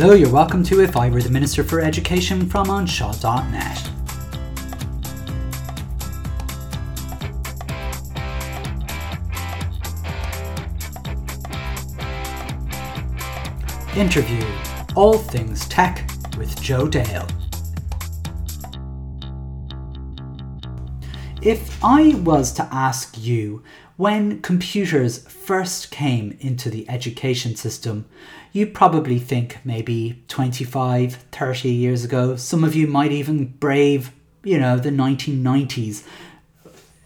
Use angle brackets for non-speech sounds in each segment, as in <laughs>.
Hello, you're welcome to If I Were the Minister for Education from Anseo.net. Interview All Things Tech with Joe Dale. If I was to ask you when computers first came into the education system, you probably think maybe 25, 30 years ago. Some of you might even brave, you know, the 1990s.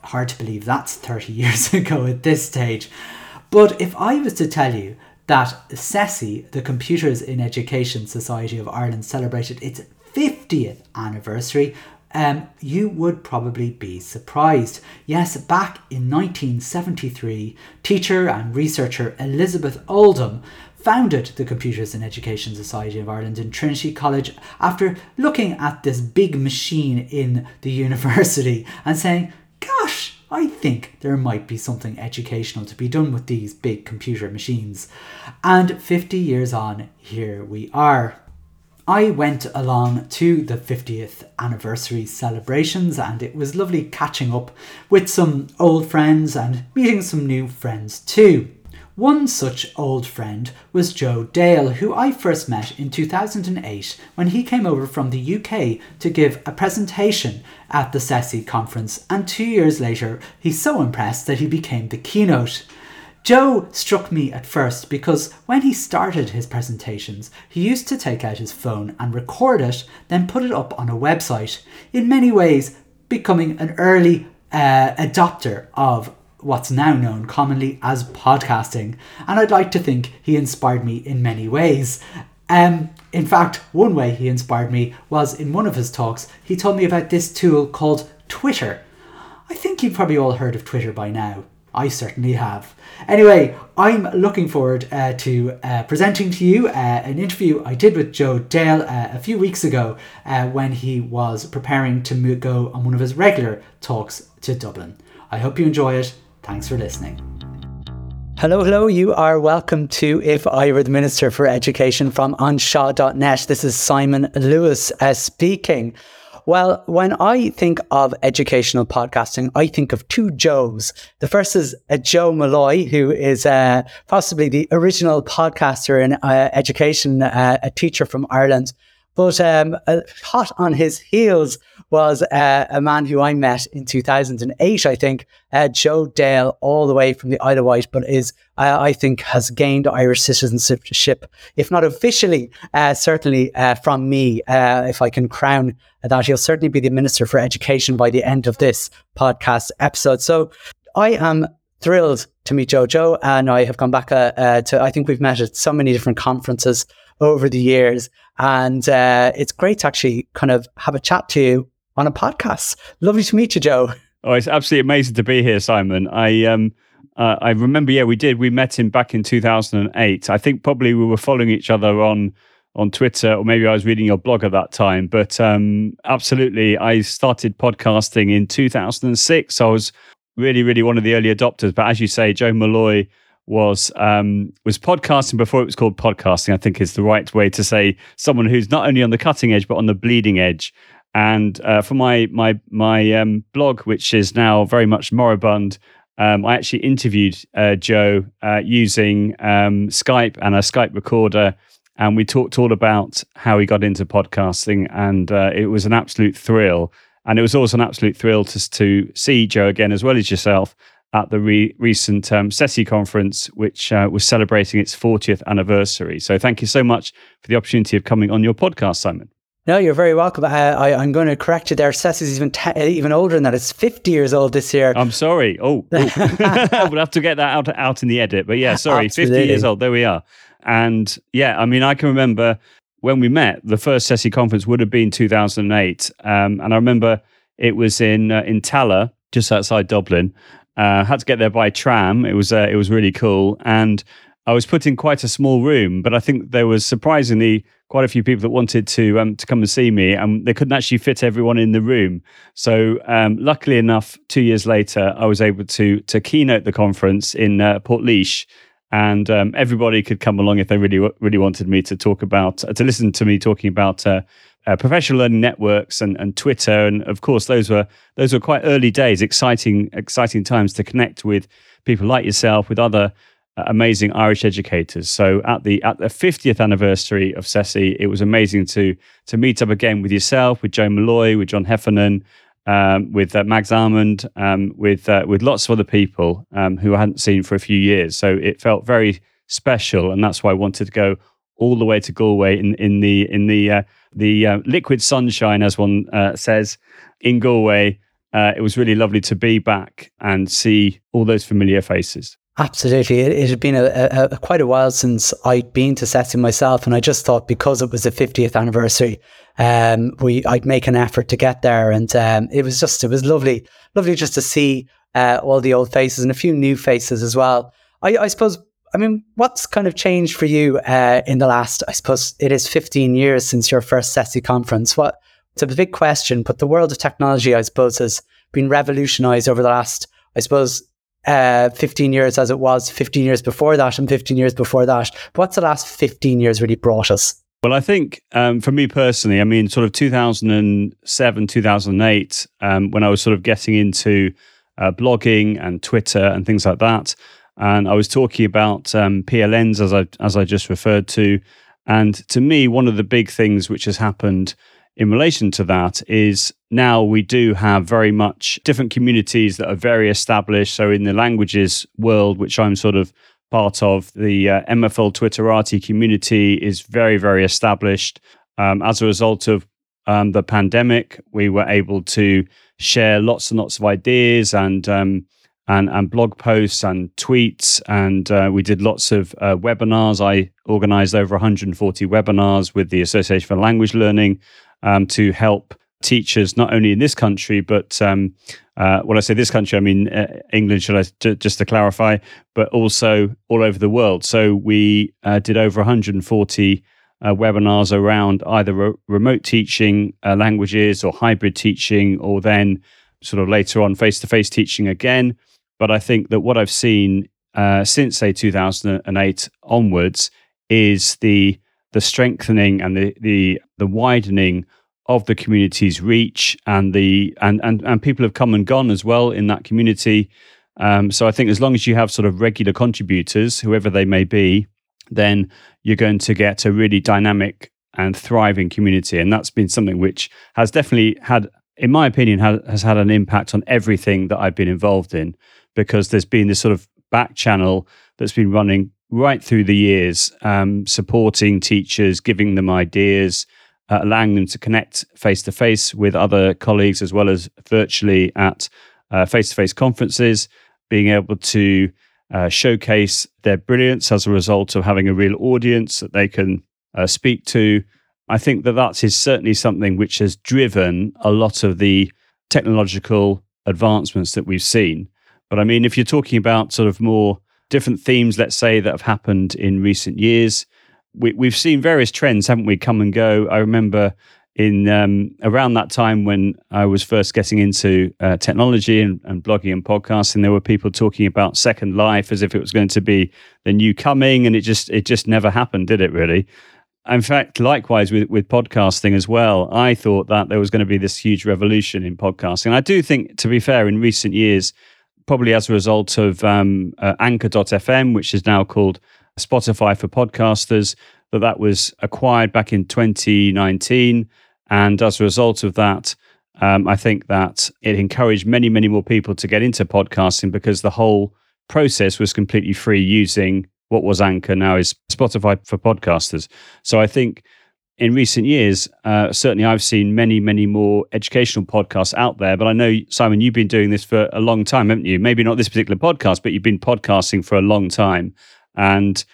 Hard to believe that's 30 <laughs> years ago at this stage. But if I was to tell you that CESI, the Computers in Education Society of Ireland, celebrated its 50th anniversary, um, you would probably be surprised. Yes, back in 1973, teacher and researcher Elizabeth Oldham founded the Computers in Education Society of Ireland in Trinity College after looking at this big machine in the <laughs> university and saying, Gosh, I think there might be something educational to be done with these big computer machines. And 50 years on, here we are. I went along to the 50th anniversary celebrations and it was lovely catching up with some old friends and meeting some new friends too. One such old friend was Joe Dale, who I first met in 2008 when he came over from the UK to give a presentation at the CESI conference, and two years later, he's so impressed that he became the keynote. Joe struck me at first because when he started his presentations, he used to take out his phone and record it, then put it up on a website, in many ways becoming an early uh, adopter of what's now known commonly as podcasting, and I'd like to think he inspired me in many ways. Um, in fact, one way he inspired me was in one of his talks, he told me about this tool called Twitter. I think you've probably all heard of Twitter by now. I certainly have. Anyway, I'm looking forward uh, to uh, presenting to you uh, an interview I did with Joe Dale uh, a few weeks ago uh, when he was preparing to go on one of his regular talks to Dublin. I hope you enjoy it. Thanks for listening. Hello, hello. You are welcome to If I Were the Minister for Education from Anseo.net. This is Simon Lewis uh, speaking. Well, when I think of educational podcasting, I think of two Joes. The first is a uh, Joe Molloy, who is uh, possibly the original podcaster in uh, education, uh, a teacher from Ireland. But um, hot on his heels was uh, a man who I met in 2008, I think, uh, Joe Dale, all the way from the Isle of Wight, but is, uh, I think, has gained Irish citizenship, if not officially, uh, certainly uh, from me, uh, if I can crown that. He'll certainly be the Minister for Education by the end of this podcast episode. So I am thrilled to meet Joe. Joe and I have gone back to, I think we've met at so many different conferences over the years. And uh, it's great to actually kind of have a chat to you on a podcast. Lovely to meet you, Joe. Oh, it's absolutely amazing to be here, Simon. I um, uh, I remember, yeah, we did. We met him back in 2008. I think probably we were following each other on on Twitter, or maybe I was reading your blog at that time. But um, absolutely, I started podcasting in 2006. So I was really, really one of the early adopters. But as you say, Joe Molloy was um, was podcasting before it was called podcasting. I think is the right way to say someone who's not only on the cutting edge but on the bleeding edge. And uh, for my my my um, blog, which is now very much moribund, um, I actually interviewed uh, Joe uh, using um, Skype and a Skype recorder, and we talked all about how he got into podcasting, and uh, it was an absolute thrill. And it was also an absolute thrill to to see Joe again, as well as yourself, at the re- recent um, CESI conference, which uh, was celebrating its 40th anniversary. So thank you so much for the opportunity of coming on your podcast, Simon. No, you're very welcome. I, am going to correct you there. CESI is even even older than that. It's 50 years old this year. I'm sorry. Oh, oh. <laughs> <laughs> we'll have to get that out out in the edit. But yeah, sorry, Absolutely. 50 years old. There we are. And yeah, I mean, I can remember when we met. The first CESI conference would have been 2008, um, and I remember it was in uh, in Tallaght, just outside Dublin, uh, had to get there by tram. It was uh, it was really cool, and I was put in quite a small room. But I think there was surprisingly quite a few people that wanted to um, to come and see me, and they couldn't actually fit everyone in the room. So um, luckily enough, two years later, I was able to to keynote the conference in uh, Portlaoise. and um, everybody could come along if they really really wanted me to talk about uh, to listen to me talking about uh, professional learning networks and, and Twitter, and of course those were those were quite early days, exciting exciting times to connect with people like yourself, with other uh, amazing Irish educators. So at the at the 50th anniversary of CESI, it was amazing to to meet up again with yourself, with Joe Molloy, with John Heffernan, um, with uh, Mags Amond, um, with uh, with lots of other people um, who I hadn't seen for a few years. So it felt very special, and that's why I wanted to go all the way to Galway in in the in the uh, the uh, liquid sunshine, as one uh, says, in Galway. Uh, it was really lovely to be back and see all those familiar faces. Absolutely. It, it had been a, a, a, quite a while since I'd been to CESI myself, and I just thought because it was the 50th anniversary, um, we I'd make an effort to get there, and um, it was just it was lovely, lovely just to see uh, all the old faces and a few new faces as well. I, I suppose. I mean, what's kind of changed for you uh, in the last? I suppose it is 15 years since your first CESI conference. What? It's a big question, but the world of technology, I suppose, has been revolutionized over the last, I suppose, uh, 15 years as it was 15 years before that and 15 years before that. What's the last 15 years really brought us? Well, I think um, for me personally, I mean, sort of 2007, 2008, um, when I was sort of getting into uh, blogging and Twitter and things like that, and I was talking about um, PLNs as I as I just referred to, and to me, one of the big things which has happened in relation to that is now we do have very much different communities that are very established. So in the languages world, which I'm sort of part of, the uh, MFL Twitterati community is very, very established. Um, as a result of um, the pandemic, we were able to share lots and lots of ideas and um, and, and blog posts and tweets, and uh, we did lots of uh, webinars. I organized over 140 webinars with the Association for Language Learning um, to help teachers not only in this country but um, uh, when I say this country, I mean uh, England. Should I j- just to clarify, but also all over the world. So we uh, did over 140 uh, webinars around either re- remote teaching uh, languages or hybrid teaching, or then sort of later on face-to-face teaching again. But I think that what I've seen uh, since say 2008 onwards is the the strengthening and the the the widening of the community's reach and the and and and people have come and gone as well in that community. Um, so I think as long as you have sort of regular contributors, whoever they may be, then you're going to get a really dynamic and thriving community, and that's been something which has definitely had, in my opinion, has, has had an impact on everything that I've been involved in, because there's been this sort of back channel that's been running right through the years, um, supporting teachers, giving them ideas, uh, allowing them to connect face to face with other colleagues as well as virtually at face to face conferences, being able to uh, showcase their brilliance as a result of having a real audience that they can uh, speak to. I think that that is certainly something which has driven a lot of the technological advancements that we've seen. But I mean, if you're talking about sort of more different themes, let's say, that have happened in recent years. We, we've seen various trends, haven't we, come and go. I remember in um, around that time when I was first getting into uh, technology and, and, blogging and podcasting, there were people talking about Second Life as if it was going to be the new coming, and it just it just never happened, did it? Really. In fact, likewise with, with podcasting as well, I thought that there was going to be this huge revolution in podcasting. I do think, to be fair, in recent years, probably as a result of um, uh, Anchor.fm, which is now called Spotify for podcasters, that that was acquired back in 2019. And as a result of that, um, I think that it encouraged many, many more people to get into podcasting because the whole process was completely free using what was Anchor, now is Spotify for podcasters. So I think in recent years, uh, certainly I've seen many, many more educational podcasts out there. But I know, Simon, you've been doing this for a long time, haven't you? Maybe not this particular podcast, but you've been podcasting for a long time. And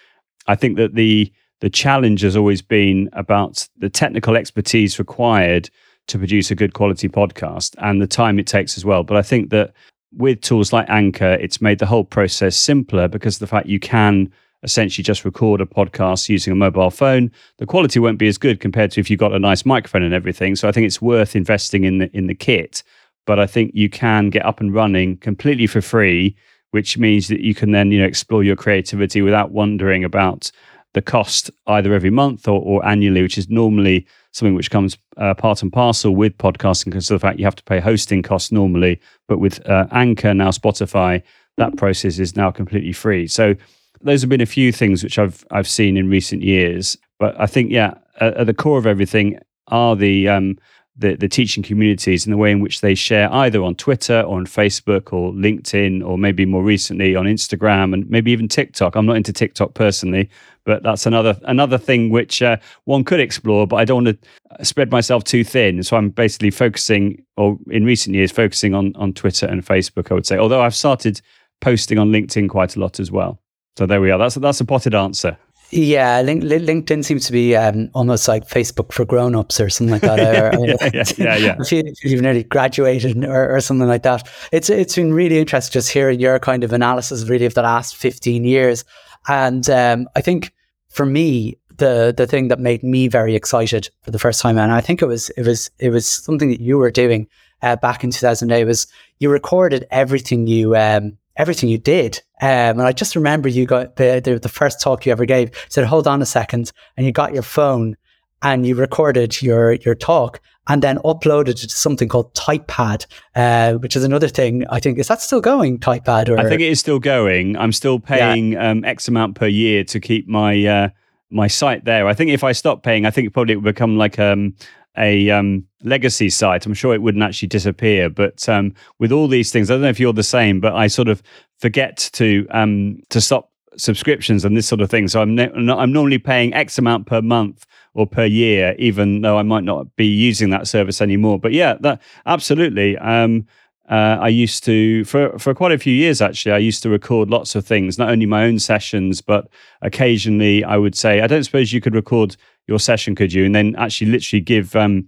I think that the the challenge has always been about the technical expertise required to produce a good quality podcast and the time it takes as well. But I think that with tools like Anchor, it's made the whole process simpler because the fact you can essentially just record a podcast using a mobile phone, the quality won't be as good compared to if you got a nice microphone and everything. So I think it's worth investing in the in the kit. But I think you can get up and running completely for free which means that you can then you know explore your creativity without wondering about the cost either every month or, or annually, which is normally something which comes uh, part and parcel with podcasting because of the fact you have to pay hosting costs normally. But with uh, Anchor now Spotify, that process is now completely free. So those have been a few things which I've I've seen in recent years. But I think yeah, at, at the core of everything are the um, the, the teaching communities and the way in which they share either on Twitter or on Facebook or LinkedIn or maybe more recently on Instagram and maybe even TikTok. I'm not into TikTok personally, but that's another another thing which uh, one could explore. But I don't want to spread myself too thin, so I'm basically focusing, or in recent years, focusing on on Twitter and Facebook. I would say, although I've started posting on LinkedIn quite a lot as well. So there we are. That's that's a potted answer. Yeah, link, LinkedIn seems to be um, almost like Facebook for grown-ups or something like that. <laughs> Or, yeah, yeah, yeah, yeah. <laughs> If, you, have nearly graduated or, or, something like that. It's it's been really interesting just hearing your kind of analysis really of the last 15 years. And um, I think for me, the the thing that made me very excited for the first time, and I think it was it was it was something that you were doing uh, back in 2008 was you recorded everything you um, everything you did. Um, and I just remember you got the, the, the first talk you ever gave said, hold on a second. And you got your phone and you recorded your, your talk and then uploaded it to something called Typepad, uh, which is another thing. I think is that still going Typepad? Or? I think it is still going. I'm still paying yeah. um, X amount per year to keep my uh, my site there. I think if I stop paying, I think probably it would become like um, a um, legacy site, I'm sure it wouldn't actually disappear. But um, with all these things, I don't know if you're the same, but I sort of forget to um, to stop subscriptions and this sort of thing. So I'm I'm normally paying X amount per month or per year, even though I might not be using that service anymore. But yeah, that absolutely. Um, uh, I used to for for quite a few years actually. I used to record lots of things, not only my own sessions, but occasionally I would say, I don't suppose you could record your session, could you? And then actually literally give um,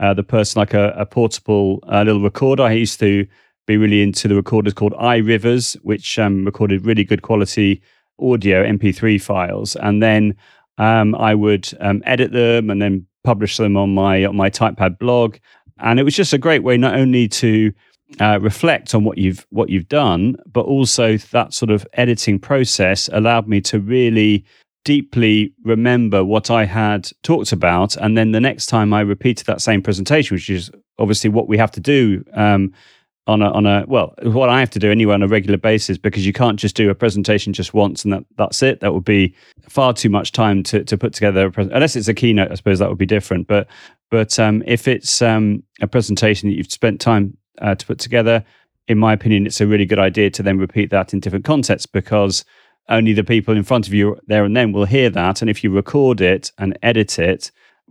uh, the person like a, a portable uh, little recorder. I used to be really into the recorders called iRivers, which um, recorded really good quality audio MP3 files, and then um, I would um, edit them and then publish them on my on my Typepad blog. And it was just a great way not only to uh, reflect on what you've what you've done, but also that sort of editing process allowed me to really deeply remember what I had talked about. And then the next time I repeated that same presentation, which is obviously what we have to do um, on a, on a, well, what I have to do anyway on a regular basis, because you can't just do a presentation just once and that, that's it. That would be far too much time to, to put together, a unless it's a keynote, I suppose that would be different. But, but um, if it's um, a presentation that you've spent time uh, to put together, in my opinion, it's a really good idea to then repeat that in different contexts because only the people in front of you there and then will hear that. And if you record it and edit it,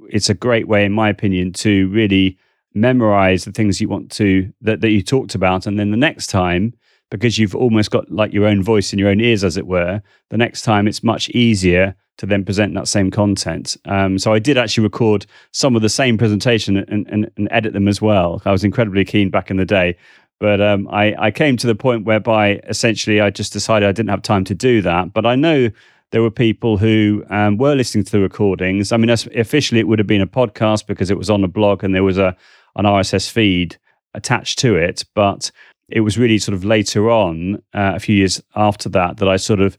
it's a great way, in my opinion, to really memorize the things you want to that, that you talked about. And then the next time, because you've almost got like your own voice in your own ears, as it were, the next time it's much easier to then present that same content. Um, so I did actually record some of the same presentation and, and, and edit them as well. I was incredibly keen back in the day. But um, I, I came to the point whereby essentially I just decided I didn't have time to do that. But I know there were people who um, were listening to the recordings. I mean, officially, it would have been a podcast because it was on a blog and there was a an RSS feed attached to it. But it was really sort of later on, uh, a few years after that, that I sort of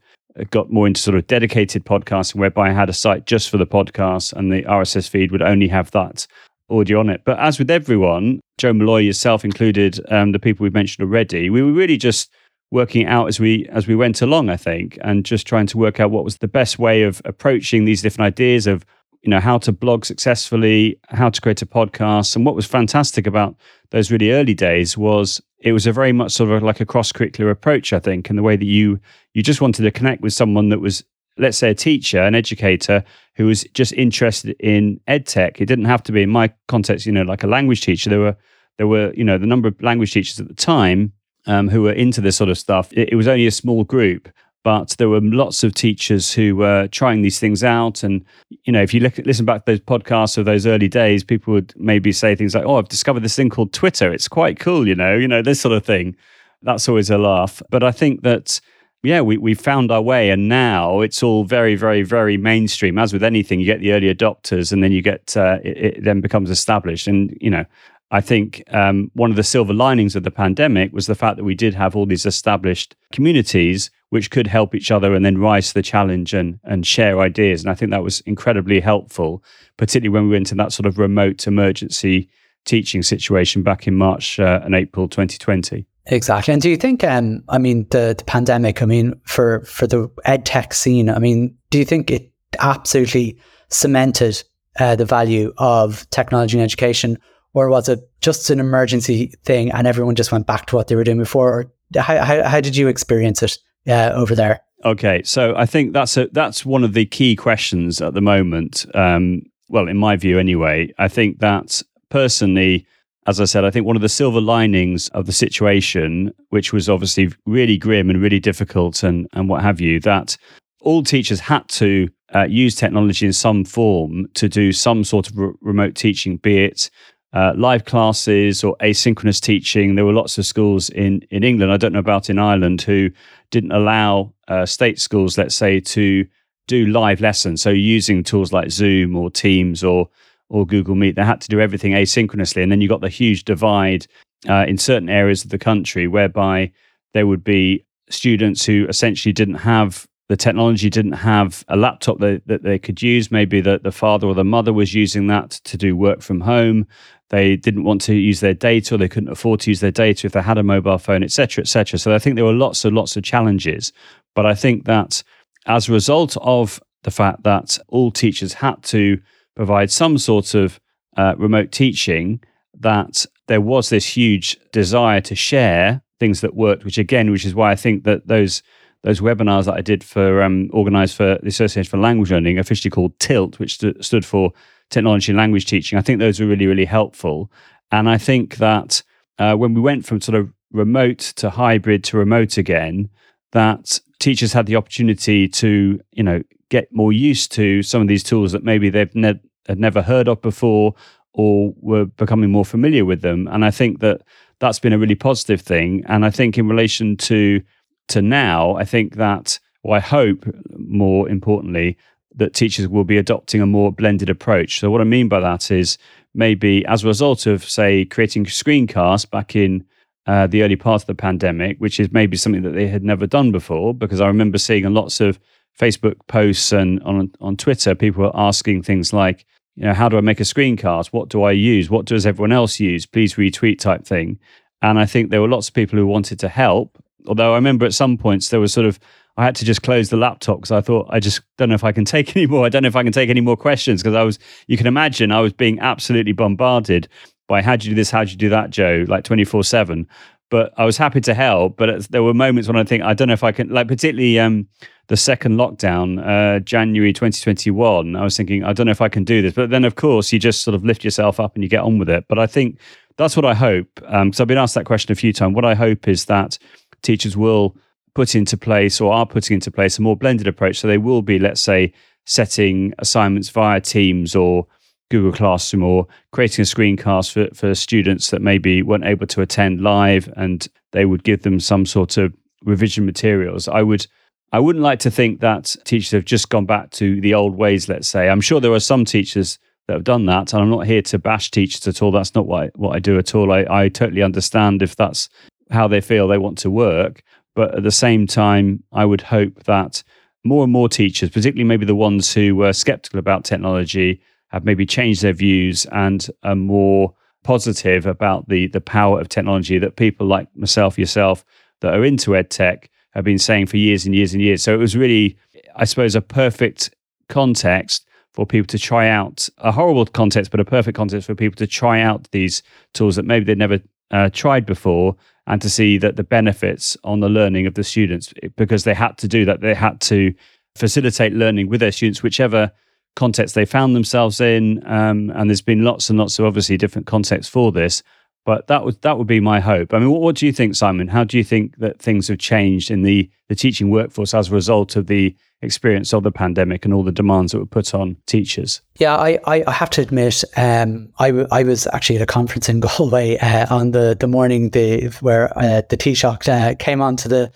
got more into sort of dedicated podcasting, whereby I had a site just for the podcast and the RSS feed would only have that audio on it. But as with everyone, Joe Molloy, yourself included, um, the people we've mentioned already, we were really just working out as we as we went along, I think, and just trying to work out what was the best way of approaching these different ideas of you know how to blog successfully, how to create a podcast, and what was fantastic about those really early days was it was a very much sort of like a cross curricular approach, I think, in the way that you you just wanted to connect with someone that was let's say a teacher, an educator who was just interested in ed tech. It didn't have to be in my context, you know, like a language teacher. There were there were you know the number of language teachers at the time um, who were into this sort of stuff. It, it, was only a small group, but there were lots of teachers who were trying these things out. And you know, if you look listen back to those podcasts of those early days, people would maybe say things like, "Oh, I've discovered this thing called Twitter. It's quite cool," you know, you know this sort of thing. That's always a laugh. But I think that yeah, we, we found our way. And now it's all very, very, very mainstream. As with anything, you get the early adopters and then you get, uh, it, it, then becomes established. And, you know, I think um, one of the silver linings of the pandemic was the fact that we did have all these established communities which could help each other and then rise to the challenge and, and share ideas. And I think that was incredibly helpful, particularly when we went into that sort of remote emergency teaching situation back in March uh, and April 2020. Exactly. And do you think, um, I mean, the, the pandemic, I mean, for, for the ed tech scene, I mean, do you think it absolutely cemented uh, the value of technology in education? Or was it just an emergency thing and everyone just went back to what they were doing before? Or how, how, how did you experience it uh, over there? Okay, so I think that's a, that's one of the key questions at the moment. Um, well, in my view, anyway, I think that personally, as I said, I think one of the silver linings of the situation, which was obviously really grim and really difficult and and what have you, that all teachers had to uh, use technology in some form to do some sort of re- remote teaching, be it uh, live classes or asynchronous teaching. There were lots of schools in, in England, I don't know about in Ireland, who didn't allow uh, state schools, let's say, to do live lessons. So using tools like Zoom or Teams or or Google Meet, they had to do everything asynchronously. And then you got the huge divide uh, in certain areas of the country whereby there would be students who essentially didn't have the technology didn't have a laptop that, that they could use. Maybe the, the father or the mother was using that to do work from home. They didn't want to use their data or they couldn't afford to use their data if they had a mobile phone, etc., etc. So I think there were lots and lots of challenges. But I think that as a result of the fact that all teachers had to provide some sort of uh, remote teaching, that there was this huge desire to share things that worked, which again, which is why I think that those those webinars that I did for um, organized for the Association for Language Learning, officially called TILT, which st- stood for Technology and Language Teaching. I think those were really, really helpful. And I think that uh, when we went from sort of remote to hybrid to remote again, that teachers had the opportunity to, you know, get more used to some of these tools that maybe they've ne- had never heard of before or were becoming more familiar with them. And I think that that's been a really positive thing. And I think in relation to to now, I think that, or I hope more importantly, that teachers will be adopting a more blended approach. So, what I mean by that is maybe as a result of, say, creating screencasts back in uh, the early part of the pandemic, which is maybe something that they had never done before, because I remember seeing lots of Facebook posts and on on Twitter, people were asking things like, you know, how do I make a screencast? What do I use? What does everyone else use? Please retweet type thing. And I think there were lots of people who wanted to help Although I remember at some points there was sort of I had to just close the laptop because I thought I just don't know if I can <laughs> take any more. I don't know if I can take any more questions because I was you can imagine I was being absolutely bombarded by how do you do this, how do you do that, Joe, like twenty four seven. But I was happy to help. But there were moments when I think I don't know if I can, like particularly um, the second lockdown, uh, January 2021. I was thinking I don't know if I can do this. But then of course you just sort of lift yourself up and you get on with it. But I think that's what I hope because um, I've been asked that question a few times. What I hope is that teachers will put into place or are putting into place a more blended approach. So they will be, let's say, setting assignments via Teams or Google Classroom or creating a screencast for, for students that maybe weren't able to attend live and they would give them some sort of revision materials. I would I wouldn't like to think that teachers have just gone back to the old ways, let's say. I'm sure there are some teachers that have done that. And I'm not here to bash teachers at all. That's not what I, what I do at all. I, I totally understand if that's how they feel they want to work. But at the same time, I would hope that more and more teachers, particularly maybe the ones who were skeptical about technology, have maybe changed their views and are more positive about the the power of technology that people like myself, yourself, that are into ed tech have been saying for years and years and years. So it was really, I suppose, a perfect context for people to try out a horrible context, but a perfect context for people to try out these tools that maybe they'd never uh, tried before and to see that the benefits on the learning of the students because they had to do that. They had to facilitate learning with their students whichever context they found themselves in. Um, and there's been lots and lots of obviously different contexts for this but that would that would be my hope. I mean, what, what, do you think, Simon? How do you think that things have changed in the the teaching workforce as a result of the experience of the pandemic and all the demands that were put on teachers? Yeah, I, I have to admit, um, I, w- I was actually at a conference in <laughs> Galway uh, on the, the morning the, where uh, the Taoiseach uh, came onto the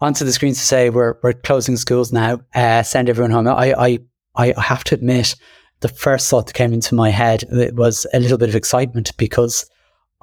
onto the screens to say we're we're closing schools now, uh, send everyone home. I, I I have to admit, the first thought that came into my head was a little bit of excitement because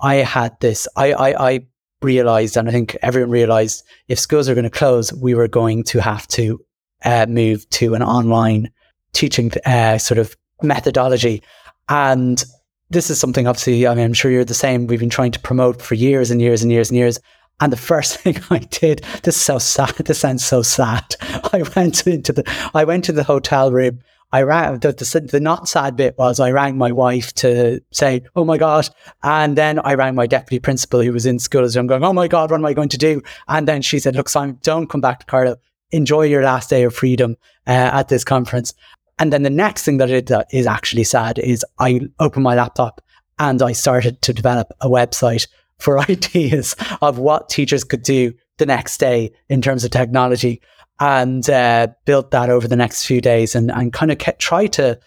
I had this, I, I, I realized, and I think everyone realized, if schools are going to close, we were going to have to uh, move to an online teaching uh, sort of methodology. And this is something, obviously, I mean, I'm sure you're the same. We've been trying to promote for years and years and years and years. And the first <laughs> thing I did, this is so sad. This sounds so sad. <laughs> I went into the, I went to the hotel room I rang the, the, the, not sad bit was I rang my wife to say, "Oh my god," and then I rang my deputy principal who was in school as I'm going, "Oh my god, what am I going to do?" And then she said, "Look, Simon, don't come back to Carlow. Enjoy your last day of freedom uh, at this conference." And then the next thing that I did that is actually sad is I opened my laptop and I started to develop a website for <laughs> ideas of what teachers could do the next day in terms of technology and uh, built that over the next few days and, and kind of kept, try to,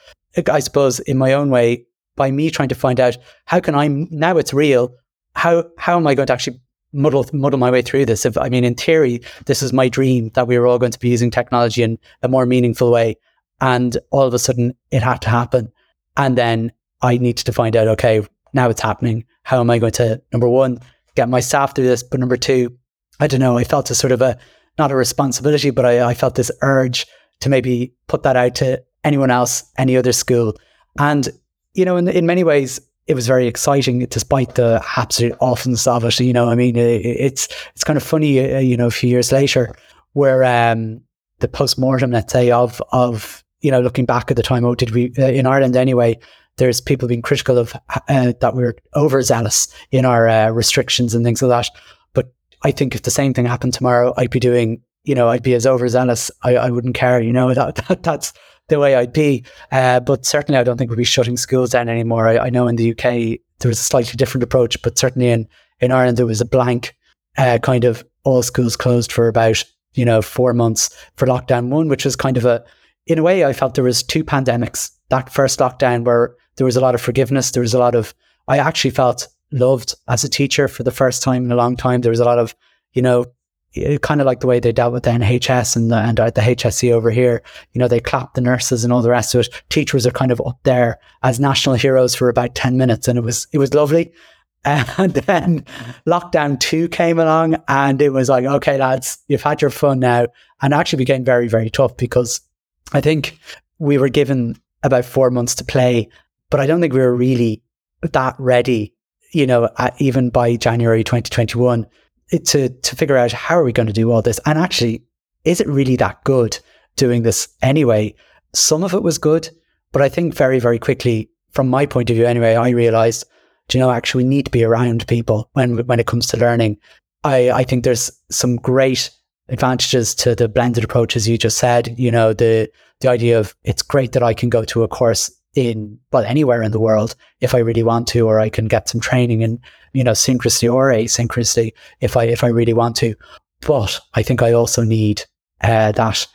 I suppose, in my own way, by me trying to find out how can I, now it's real, how, how am I going to actually muddle, muddle my way through this? If, I mean, in theory, this is my dream that we were all going to be using technology in a more meaningful way. And all of a sudden it had to happen. And then I needed to find out, okay, now it's happening. How am I going to, number one, get my staff through this? But number two, I don't know, I felt a sort of a, not a responsibility, but I, I felt this urge to maybe put that out to anyone else, any other school. And, you know, in, in many ways, it was very exciting despite the absolute awfulness of it. You know, I mean, it, it's it's kind of funny, uh, you know, a few years later, where um, the post mortem, let's say, of of you know, looking back at the time, oh, did we uh, in Ireland anyway? There's people being critical of uh, that we're overzealous in our uh, restrictions and things like that. I think if the same thing happened tomorrow, I'd be doing, you know, I'd be as overzealous. I, I wouldn't care, you know, <laughs> that, that that's the way I'd be. Uh, but certainly I don't think we'd be shutting schools down anymore. I, I, know in the UK there was a slightly different approach, but certainly in, in Ireland there was a blank uh, kind of all schools closed for about, you know, four months for lockdown one, which was kind of a, in a way I felt there was two pandemics. That first lockdown where there was a lot of forgiveness, there was a lot of, I actually felt loved as a teacher for the first time in a long time. There was a lot of, you know, eh, kind of like the way they dealt with the NHS and the, and the HSE over here. You know, they clapped the nurses and all the rest of it. Teachers are kind of up there as national heroes for about 10 minutes and it was, it was lovely. <laughs> And then lockdown two came along and it was like, okay, lads, you've had your fun now. And actually became very, very tough because I think we were given about four months to play, but I don't think we were really that ready you know, uh, even by January 2021, it, to, to figure out how are we going to do all this? And actually, is it really that good doing this anyway? Some of it was good, but I think very, very quickly, from my point of view anyway, I realized, do you know, actually we need to be around people when, when it comes to learning. I, I think there's some great advantages to the blended approach, as you just said. You know, the the idea of it's great that I can go to a course in well anywhere in the world if I really want to, or I can get some training in you know synchronicity or asynchronicity if I if I really want to. But I think I also need uh, that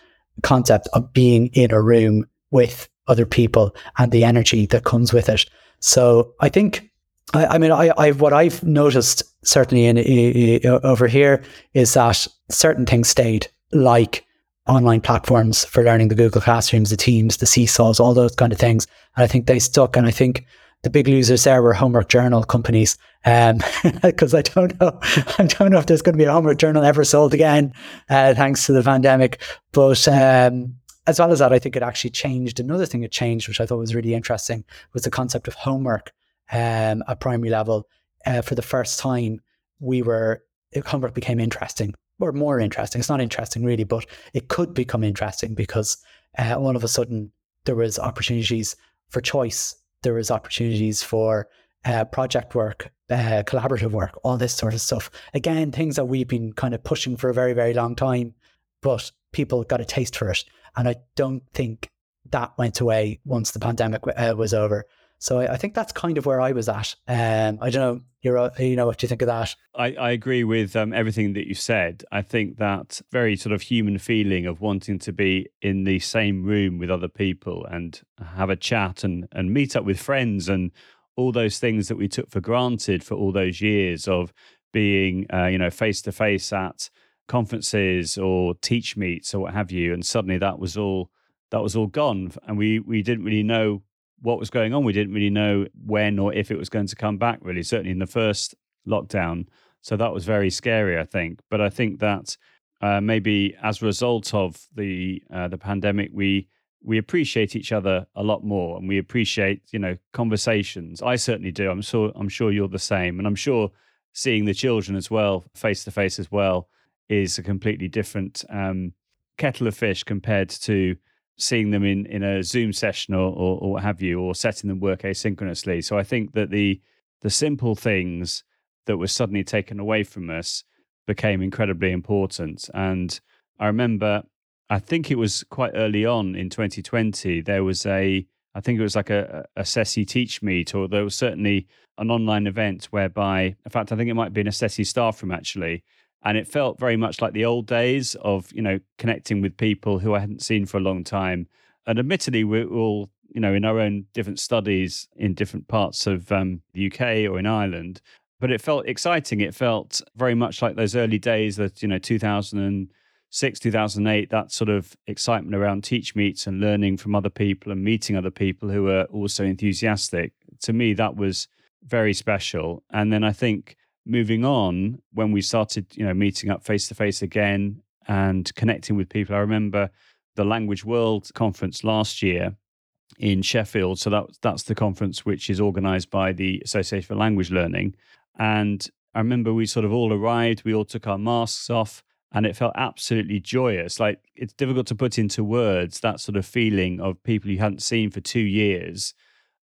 concept of being in a room with other people and the energy that comes with it. So I think I, I mean I, I what I've noticed certainly in, in, in over here is that certain things stayed like online platforms for learning the Google Classrooms, the Teams, the Seesaws, all those kind of things. And I think they stuck. And I think the big losers there were homework journal companies. Because um, <laughs> I don't know, <laughs> I don't know if there's going to be a homework journal ever sold again, uh, thanks to the pandemic. But um, as well as that, I think it actually changed. Another thing it changed, which I thought was really interesting, was the concept of homework um, at primary level. Uh, for the first time, we were homework became interesting or more interesting. It's not interesting really, but it could become interesting because uh, all of a sudden there was opportunities for choice. There was opportunities for uh, project work, uh, collaborative work, all this sort of stuff. Again, things that we've been kind of pushing for a very, very long time, but people got a taste for it. And I don't think that went away once the pandemic uh, was over. So I, I, think that's kind of where I was at. Um, I don't know, uh, you know, what do you think of that? I, I agree with um, everything that you said. I think that very sort of human feeling of wanting to be in the same room with other people and have a chat and, and meet up with friends and all those things that we took for granted for all those years of being, uh, you know, face to face at conferences or teach meets or what have you. And suddenly that was all that was all gone, and we we didn't really know what was going on. We didn't really know when or if it was going to come back, really, certainly in the first lockdown. So that was very scary, I think. But I think that uh, maybe as a result of the uh, the pandemic, we we appreciate each other a lot more, and we appreciate you know conversations. I certainly do. I'm sure I'm sure you're the same, and I'm sure seeing the children as well, face to face as well, is a completely different um, kettle of fish compared to seeing them in in a Zoom session or, or, or what have you, or setting them work asynchronously. So I think that the the simple things that were suddenly taken away from us became incredibly important. And I remember, I think it was quite early on in 2020, there was a, I think it was like a, a CESI Teach Meet, or there was certainly an online event whereby, in fact, I think it might be an CESI staff room actually. And it felt very much like the old days of, you know, connecting with people who I hadn't seen for a long time. And admittedly, we're all, you know, in our own different studies in different parts of um, the UK or in Ireland but it felt exciting. It felt very much like those early days that, you know, 2006, 2008, that sort of excitement around teach meets and learning from other people and meeting other people who were also enthusiastic. To me, that was very special. And then I think moving on, when we started, you know, meeting up face to face again and connecting with people, I remember the Language World conference last year in Sheffield. So that, that's the conference which is organized by the Association for Language Learning. And I remember we sort of all arrived, we all took our masks off, and it felt absolutely joyous. Like it's difficult to put into words that sort of feeling of people you hadn't seen for two years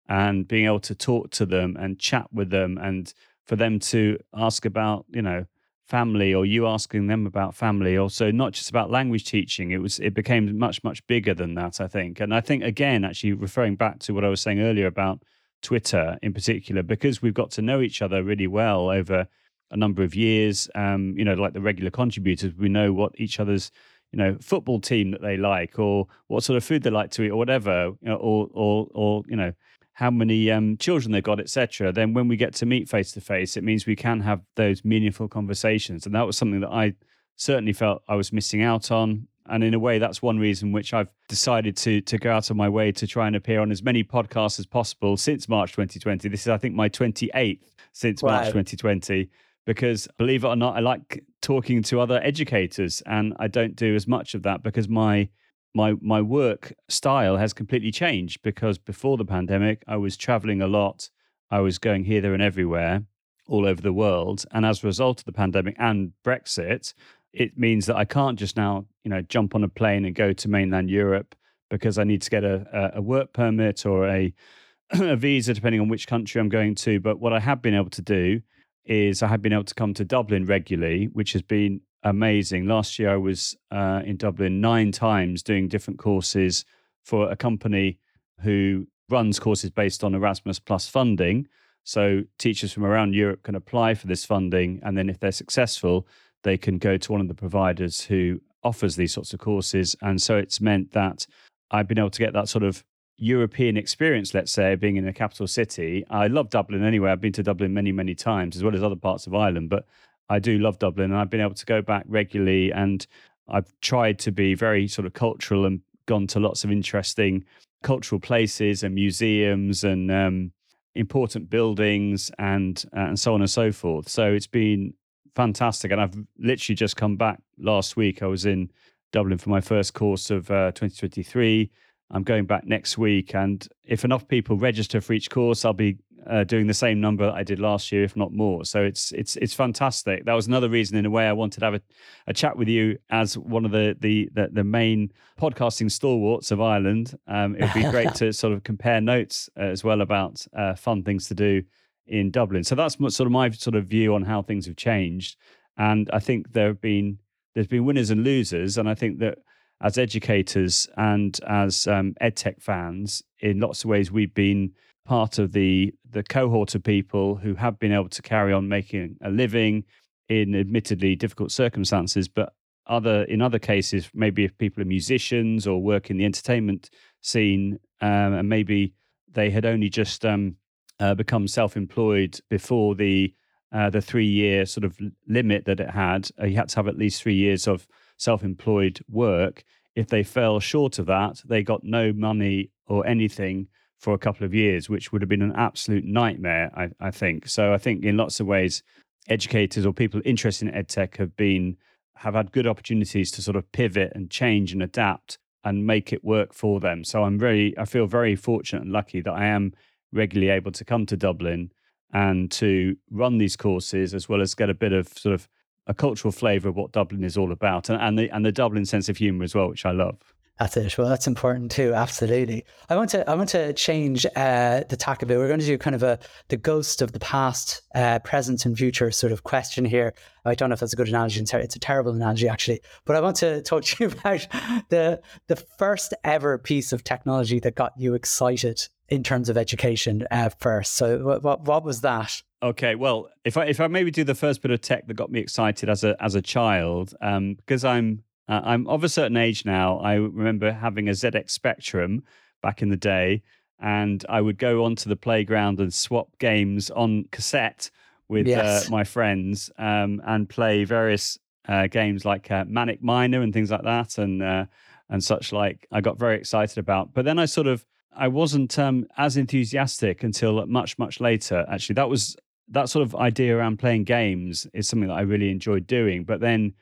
and being able to talk to them and chat with them and for them to ask about, you know, family or you asking them about family also not just about language teaching it was it became much much bigger than that i think and i think again actually referring back to what i was saying earlier about Twitter in particular, because we've got to know each other really well over a number of years. Um, you know, like the regular contributors, we know what each other's you know football team that they like, or what sort of food they like to eat, or whatever, you know, or or or you know how many um, children they've got, etc. Then when we get to meet face to face, it means we can have those meaningful conversations, and that was something that I certainly felt I was missing out on. And in a way, that's one reason which I've decided to to go out of my way to try and appear on as many podcasts as possible since March 2020. This is, I think, my 28th since wow. March 2020. Because believe it or not, I like talking to other educators, and I don't do as much of that because my my my work style has completely changed. Because before the pandemic, I was traveling a lot, I was going here, there, and everywhere, all over the world, and as a result of the pandemic and Brexit, it means that I can't just now, you know, jump on a plane and go to mainland Europe because I need to get a, a work permit or a, <clears throat> a visa, depending on which country I'm going to. But what I have been able to do is I have been able to come to Dublin regularly, which has been amazing. Last year, I was uh, in Dublin nine times doing different courses for a company who runs courses based on Erasmus Plus funding. So teachers from around Europe can apply for this funding, and then if they're successful, they can go to one of the providers who offers these sorts of courses. And so it's meant that I've been able to get that sort of European experience, let's say, being in a capital city. I love Dublin anyway. I've been to Dublin many, many times, as well as other parts of Ireland, but I do love Dublin and I've been able to go back regularly and I've tried to be very sort of cultural and gone to lots of interesting cultural places and museums and um, important buildings and uh, and so on and so forth. So it's been fantastic. And I've literally just come back last week. I was in Dublin for my first course of uh, 2023. I'm going back next week. And if enough people register for each course, I'll be uh, doing the same number that I did last year, if not more. So it's it's it's fantastic. That was another reason, in a way, I wanted to have a, a chat with you as one of the the the, the main podcasting stalwarts of Ireland. Um, it would be great to <laughs> sort of compare notes uh, as well about uh, fun things to do in Dublin. So that's sort of my sort of view on how things have changed. And I think there have been there's been winners and losers, and I think that as educators and as um, edtech fans, in lots of ways, we've been part of the the cohort of people who have been able to carry on making a living in admittedly difficult circumstances, but other in other cases, maybe if people are musicians or work in the entertainment scene, um, and maybe they had only just um, uh, become self-employed before the uh, the three-year sort of limit that it had. Uh, you had to have at least three years of self-employed work. If they fell short of that, they got no money or anything for a couple of years, which would have been an absolute nightmare, I, I think. So I think in lots of ways, educators or people interested in edtech have been have had good opportunities to sort of pivot and change and adapt and make it work for them. So I'm very I feel very fortunate and lucky that I am regularly able to come to Dublin and to run these courses as well as get a bit of sort of a cultural flavour of what Dublin is all about and, and the and the Dublin sense of humour as well, which I love. That's it. Well, that's important too. Absolutely. I want to. I want to change uh, the tack a bit. We're going to do kind of a the ghost of the past, uh, present, and future sort of question here. I don't know if that's a good analogy. It's a terrible analogy actually. But I want to <laughs> talk to you about the the first ever piece of technology that got you excited in terms of education uh, first. So, what, what what was that? Okay, well, if I if I maybe do the first bit of tech that got me excited as a as a child, um, because I'm uh, I'm of a certain age now. I remember having a ZX Spectrum back in the day, and I would go onto the playground and swap games on cassette with uh, yes. uh, my friends um, and play various uh, games like uh, Manic Miner and things like that, and uh, and such like. I got very excited about, but then I sort of I wasn't um, as enthusiastic until much much later. Actually, that was that sort of idea around playing games is something that I really enjoyed doing, but then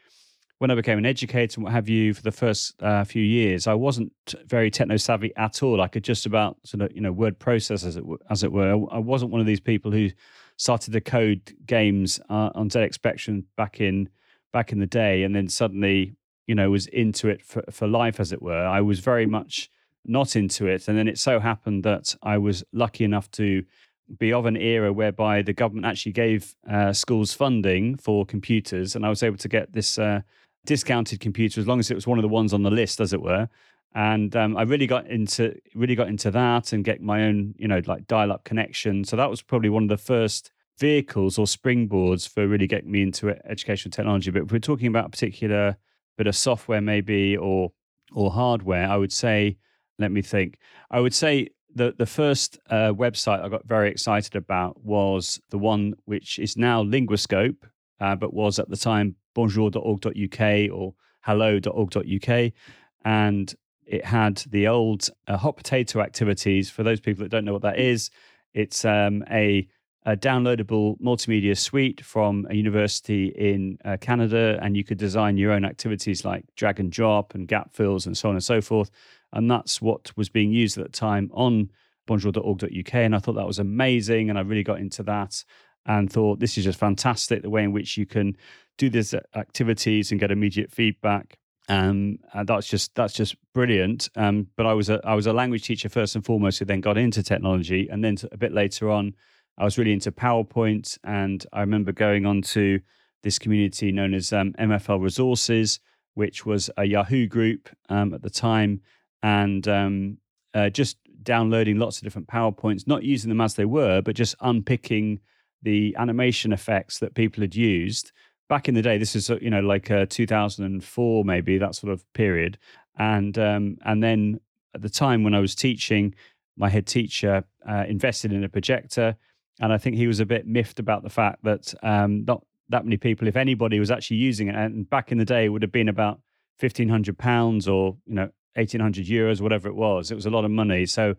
when I became an educator and what have you for the first uh, few years, I wasn't very techno savvy at all. I could just about sort of you know word process as it as it were. I wasn't one of these people who started to code games uh, on ZX Spectrum back in back in the day, and then suddenly you know was into it for, for life, as it were. I was very much not into it, and then it so happened that I was lucky enough to be of an era whereby the government actually gave uh, schools funding for computers, and I was able to get this uh, discounted computer as long as it was one of the ones on the list, as it were. And um, I really got into really got into that and get my own, you know, like dial-up connection. So that was probably one of the first vehicles or springboards for really getting me into educational technology. But if we're talking about a particular bit of software, maybe or or hardware, I would say, let me think. I would say the the first uh, website I got very excited about was the one which is now Linguascope, uh, but was at the time bonjour.org.uk or hello.org.uk. And it had the old uh, hot potato activities. For those people that don't know what that is, it's um, a, a, downloadable multimedia suite from a university in uh, Canada, and you could design your own activities like drag and drop and gap fills and so on and so forth. And that's what was being used at the time on bonjour.org.uk. And I thought that was amazing, and I really got into that and thought this is just fantastic the way in which you can do these activities and get immediate feedback. Um, and that's just that's just brilliant. Um, but I was a I was a language teacher first and foremost, who then got into technology, and then a bit later on, I was really into PowerPoint. And I remember going on to this community known as um, MFL Resources, which was a Yahoo group um, at the time, and um, uh, just downloading lots of different PowerPoints, not using them as they were, but just unpicking the animation effects that people had used back in the day. This is you know like uh, 2004 maybe that sort of period, and um, and then at the time when I was teaching, my head teacher uh, invested in a projector, and I think he was a bit miffed about the fact that um, not that many people, if anybody, was actually using it. And back in the day, it would have been about fifteen hundred pounds or you know eighteen hundred euros, whatever it was. It was a lot of money. So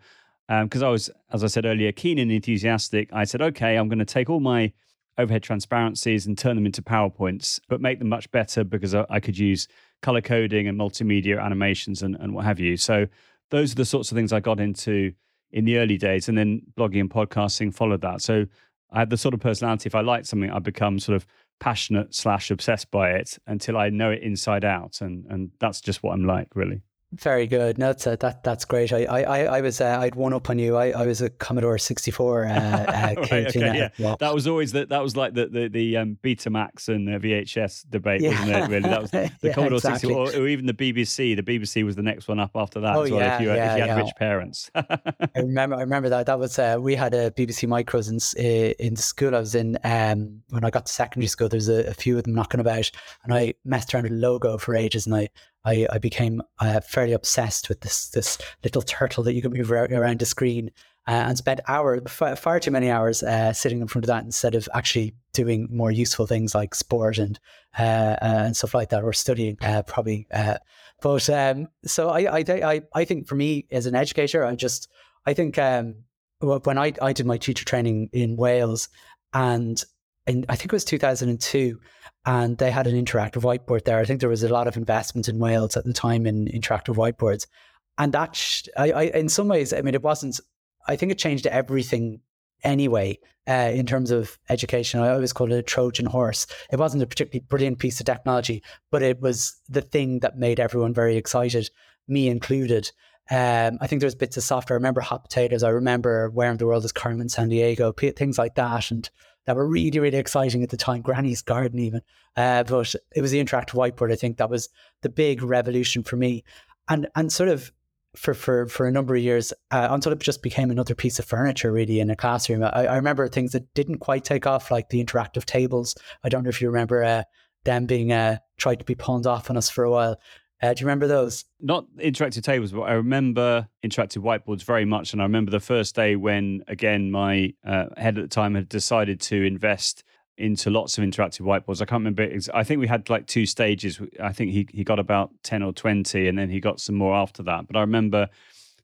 because um, I was, as I said earlier, keen and enthusiastic, I said, okay, I'm going to take all my overhead transparencies and turn them into PowerPoints, but make them much better because I, I could use color coding and multimedia animations and, and what have you. So those are the sorts of things I got into in the early days. And then blogging and podcasting followed that. So I had the sort of personality, if I liked something, I'd become sort of passionate slash obsessed by it until I know it inside out. And, and that's just what I'm like, really. Very good. No, that's uh, that that's great. I I, I was uh, I'd one up on you. I, I was a Commodore sixty four uh, <laughs> uh, right, okay, yeah. That was always that that was like the the, the um, Betamax and the VHS debate, yeah. wasn't it? Really, that was <laughs> the yeah, Commodore exactly. sixty four, or, or, even the BBC. The BBC was the next one up after that. Oh, well, yeah, if you, yeah, if you had rich parents. <laughs> I remember I remember that. That was uh, we had a BBC micros in uh, in the school I was in um, when I got to secondary school. There's a, a few of them knocking about, and I messed around with logo for ages, and I I, I became uh, fairly obsessed with this this little turtle that you could move around the screen uh, and spent hours, far, too many hours, uh, sitting in front of that instead of actually doing more useful things like sport and uh, uh, and stuff like that, or studying uh, probably. but um, so I, I I I think for me as an educator, I just I think um, when I, I did my teacher training in Wales, and I think it was 2002, and they had an interactive whiteboard there. I think there was a lot of investment in Wales at the time in interactive whiteboards. And that, sh- I, I, in some ways, I mean, it wasn't, I think it changed everything anyway uh, in terms of education. I always call it a Trojan horse. It wasn't a particularly brilliant piece of technology, but it was the thing that made everyone very excited, me included. Um, I think there's bits of software. I remember hot potatoes. I remember Where in the World is Carmen san Sandiego, things like that. And that were really, really exciting at the time. Granny's Garden, even. Uh, but it was the interactive whiteboard. I think that was the big revolution for me, and and sort of for for for a number of years uh, until it just became another piece of furniture, really, in a classroom. I, I, remember things that didn't quite take off, like the interactive tables. I don't know if you remember uh, them being uh, tried to be pawned off on us for a while. Uh, do you remember those? Not interactive tables, but I remember interactive whiteboards very much. And I remember the first day when, again, my uh, head at the time had decided to invest into lots of interactive whiteboards. I can't remember. I think we had like two stages. I think he, he got about 10 or 20, and then he got some more after that. But I remember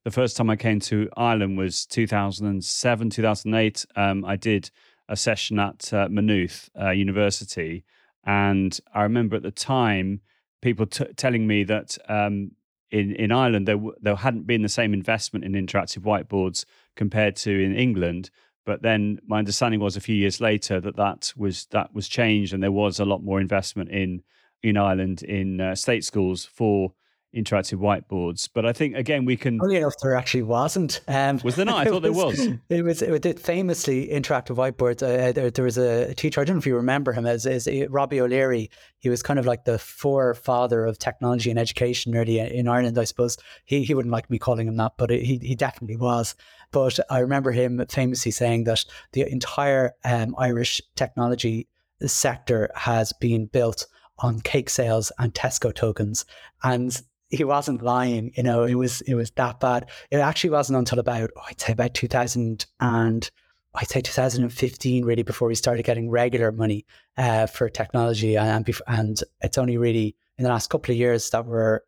the first time I came to Ireland was 2007, 2008. Um, I did a session at uh, Maynooth uh, University. And I remember at the time, people t- telling me that um, in in Ireland there w- there hadn't been the same investment in interactive whiteboards compared to in England. But then my understanding was a few years later that that was that was changed and there was a lot more investment in in Ireland in uh, state schools for interactive whiteboards. But I think again we can. Only enough there actually wasn't. Um, was there not? I <laughs> thought was, <laughs> there was. It was. It did famously interactive whiteboards. Uh, there, there, was a teacher. I don't know if you remember him as, as Robbie O'Leary. He was kind of like the forefather of technology and education, really in Ireland. I suppose he he wouldn't like me calling him that, but it, he he definitely was. But I remember him famously saying that the entire um, Irish technology sector has been built on cake sales and Tesco tokens. And he wasn't lying. You know, it was it was that bad. It actually wasn't until about oh, I'd say about two thousand and I'd say 2015 really before we started getting regular money uh, for technology, and and it's only really in the last couple of years that we're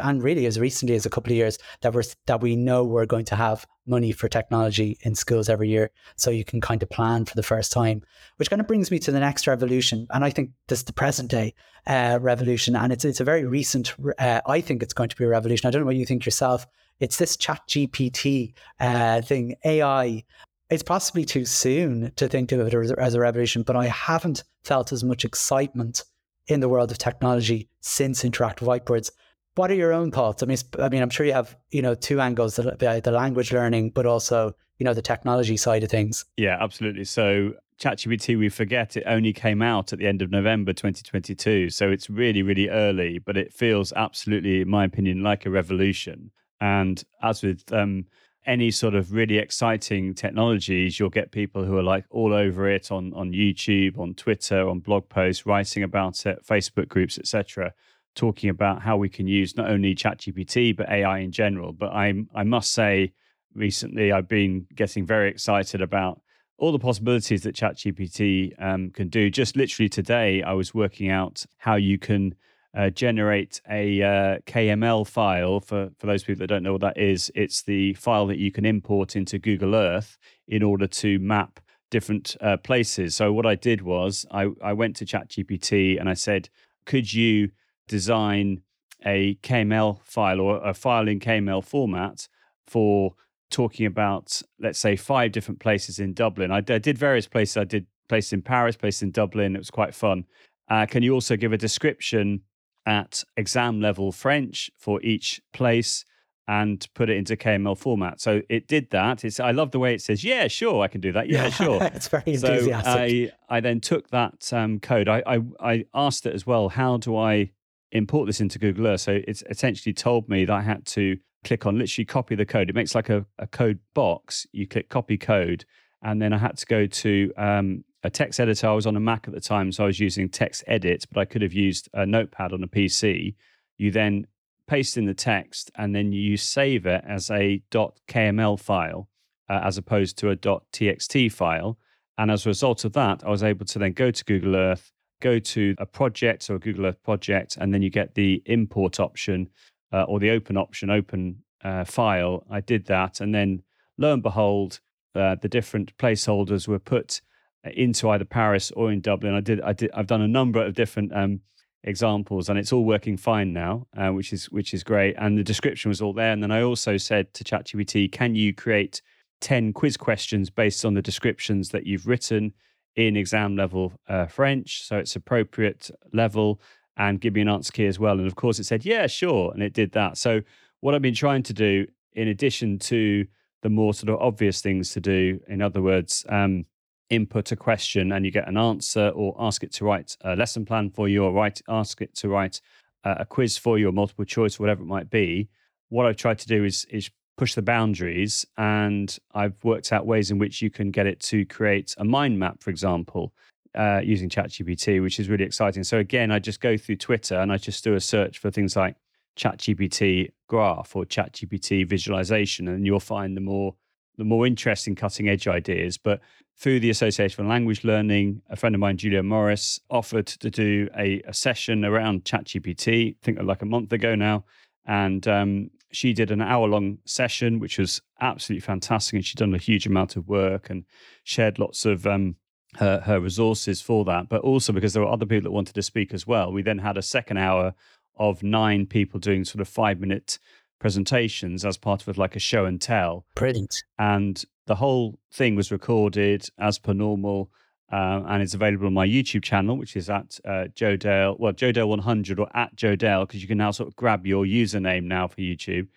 and really as recently as a couple of years that we're that we know we're going to have money for technology in schools every year. So you can kind of plan for the first time which kind of brings me to the next revolution. And i think this is the present day uh, revolution. And it's it's a very recent uh, i think it's going to be a revolution. I don't know what you think yourself. It's this chat gpt uh, thing ai it's possibly too soon to think of it as, as a revolution but i haven't felt as much excitement in the world of technology since interactive whiteboards what are your own thoughts? I mean, I mean, I'm sure you have you know two angles: the, the language learning, but also you know the technology side of things. Yeah, absolutely. So ChatGPT, we forget it only came out at the end of November 2022, so it's really, really early. But it feels absolutely, in my opinion, like a revolution. And as with um, any sort of really exciting technologies, you'll get people who are like all over it on on YouTube, on Twitter, on blog posts, writing about it, Facebook groups, etc talking about how we can use not only ChatGPT but AI in general. But I I must say, recently I've been getting very excited about all the possibilities that ChatGPT um, can do. Just literally today, I was working out how you can uh, generate a uh, KML file. For for those people that don't know what that is, it's the file that you can import into Google Earth in order to map different uh, places. So what I did was I, I went to ChatGPT and I said, could you design a KML file or a file in KML format for talking about, let's say, five different places in Dublin. I, I did various places. I did places in Paris, places in Dublin. It was quite fun. Uh, can you also give a description at exam level French for each place and put it into KML format? So it did that. It's I love the way it says, "Yeah, sure, I can do that. Yeah, sure." <laughs> it's very enthusiastic. So I I then took that um, code. I, I I asked it as well. How do I import this into Google Earth. So it's essentially told me that I had to click on literally copy the code. It makes like a, a code box. You click copy code, and then I had to go to um, a text editor. I was on a Mac at the time, so I was using text edit, but I could have used a notepad on a PC. You then paste in the text, and then you save it as a .kml file uh, as opposed to a .txt file. And as a result of that, I was able to then go to Google Earth, go to a project or a Google Earth project, and then you get the import option uh, or the open option, open uh, file. I did that, and then lo and behold, uh, the different placeholders were put into either Paris or in Dublin. I did, I did, I've done a number of different um, examples, and it's all working fine now, uh, which is which is great. And the description was all there. And then I also said to ChatGPT, "Can you create ten quiz questions based on the descriptions that you've written in exam level uh, French, so it's appropriate level, and give me an answer key as well?" And of course, it said, "Yeah, sure," and it did that. So what I've been trying to do, in addition to the more sort of obvious things to do, in other words. Um, input a question and you get an answer or ask it to write a lesson plan for you or write ask it to write a quiz for you or multiple choice whatever it might be what i've tried to do is is push the boundaries and i've worked out ways in which you can get it to create a mind map for example uh, using ChatGPT, which is really exciting. So again, I just go through Twitter and I just do a search for things like ChatGPT graph or ChatGPT visualization, and you'll find the more the more interesting cutting edge ideas. But through the Association for Language Learning, a friend of mine, Julia Morris, offered to do a, a session around ChatGPT, I think like a month ago now. And um, she did an hour long session, which was absolutely fantastic. And she'd done a huge amount of work and shared lots of um, her, her resources for that. But also because there were other people that wanted to speak as well. We then had a second hour of nine people doing sort of five minute presentations as part of like a show and tell. Brilliant. And the whole thing was recorded as per normal. Uh, and it's available on my YouTube channel, which is at uh, Joe Dale, well, Joe Dale 100 or at Joe Dale, because you can now sort of grab your username now for YouTube.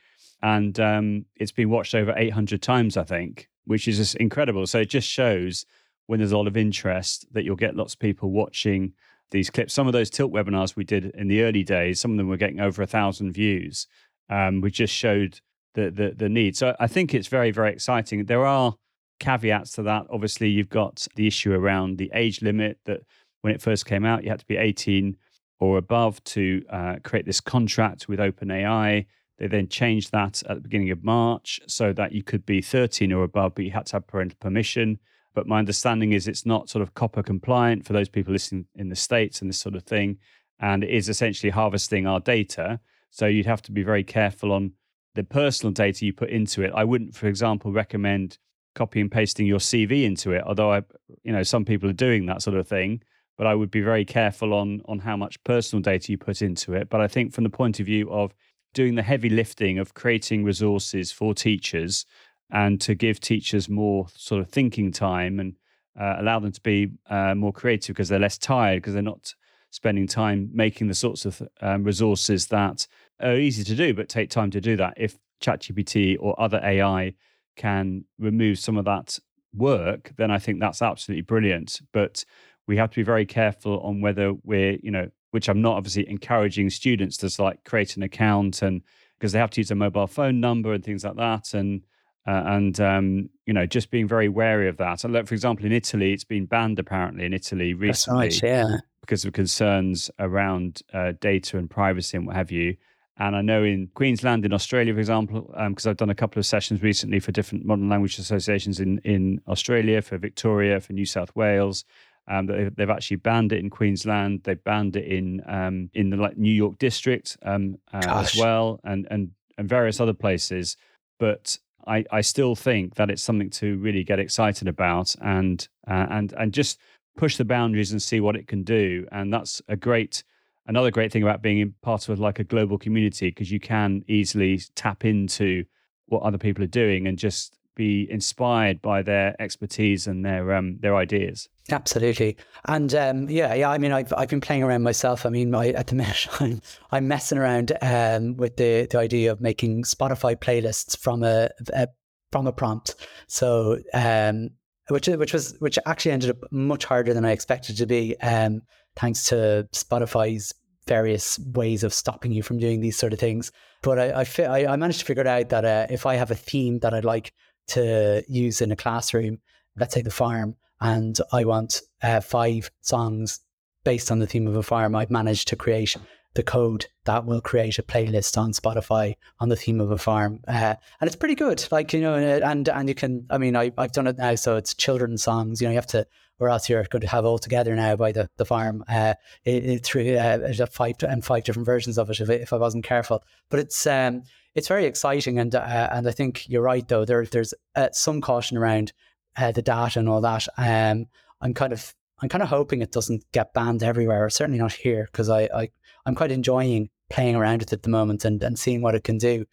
And um, it's been watched over 800 times, I think, which is just incredible. So it just shows when there's a lot of interest that you'll get lots of people watching these clips. Some of those tilt webinars we did in the early days, some of them were getting over a thousand views um, which just showed the, the, the need. So I think it's very very exciting. There are caveats to that. Obviously, you've got the issue around the age limit that when it first came out, you had to be 18 or above to uh, create this contract with OpenAI. They then changed that at the beginning of March so that you could be 13 or above, but you had to have parental permission. But my understanding is it's not sort of COPPA compliant for those people listening in the States and this sort of thing. And it is essentially harvesting our data. So you'd have to be very careful on the personal data you put into it. I wouldn't, for example, recommend copy and pasting your CV into it, although I, you know, some people are doing that sort of thing. But I would be very careful on on how much personal data you put into it. But I think from the point of view of doing the heavy lifting of creating resources for teachers and to give teachers more sort of thinking time and uh, allow them to be uh, more creative because they're less tired because they're not spending time making the sorts of um, resources that are easy to do, but take time to do that. If ChatGPT or other AI can remove some of that work, then I think that's absolutely brilliant. But we have to be very careful on whether we're, you know, which I'm not obviously encouraging students to like create an account and because they have to use a mobile phone number and things like that. And uh, and um, you know, just being very wary of that. And look, for example, in Italy, it's been banned apparently in Italy recently. Right, yeah because of concerns around uh, data and privacy and what have you. And I know in Queensland, in Australia, for example, because um, I've done a couple of sessions recently for different modern language associations in, in Australia, for Victoria, for New South Wales, um, they've, they've actually banned it in Queensland. They banned it in um, in the like New York district um, uh, as well, and and and various other places. But I, I still think that it's something to really get excited about, and uh, and and just push the boundaries and see what it can do. And that's a great, another great thing about being part of like a global community because you can easily tap into what other people are doing and just be inspired by their expertise and their um, their ideas. Absolutely, and um, yeah, yeah. I mean, I've I've been playing around myself. I mean, I, at the <laughs> minute, I'm I'm messing around um, with the the idea of making Spotify playlists from a, a from a prompt. So um, which which was which actually ended up much harder than I expected to be, um, thanks to Spotify's various ways of stopping you from doing these sort of things. But I I, fi- I, I managed to figure it out that uh, if I have a theme that I'd like to use in a classroom, let's say the farm, and I want uh, five songs based on the theme of a farm, I've managed to create the code that will create a playlist on Spotify on the theme of a farm, uh, and it's pretty good. Like you know, and and you can. I mean, I I've done it now, so it's children's songs. You know, you have to or else you're going to have all together now by the, the farm. Uh, it, it through uh, five and five different versions of it if, if I wasn't careful. But it's um, it's very exciting, and uh, and I think you're right though. There there's uh, some caution around uh, the data and all that. Um, I'm kind of I'm kind of hoping it doesn't get banned everywhere, or certainly not here, because I, I I'm quite enjoying playing around with it at the moment and, and seeing what it can do.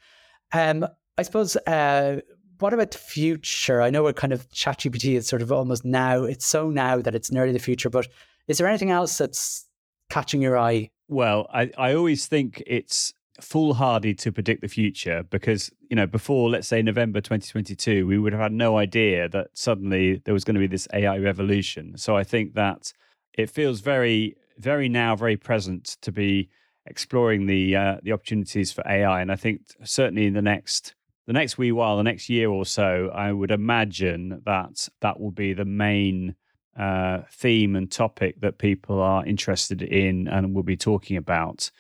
Um, I suppose uh, what about the future? I know we're kind of ChatGPT is sort of almost now. It's so now that it's nearly the future. But is there anything else that's catching your eye? Well, I, I always think it's foolhardy to predict the future because you know before let's say november 2022 we would have had no idea that suddenly there was going to be this ai revolution so i think that it feels very very now very present to be exploring the uh, the opportunities for ai and i think certainly in the next the next wee while, the next year or so, I would imagine that that will be the main uh, theme and topic that people are interested in and will be talking about.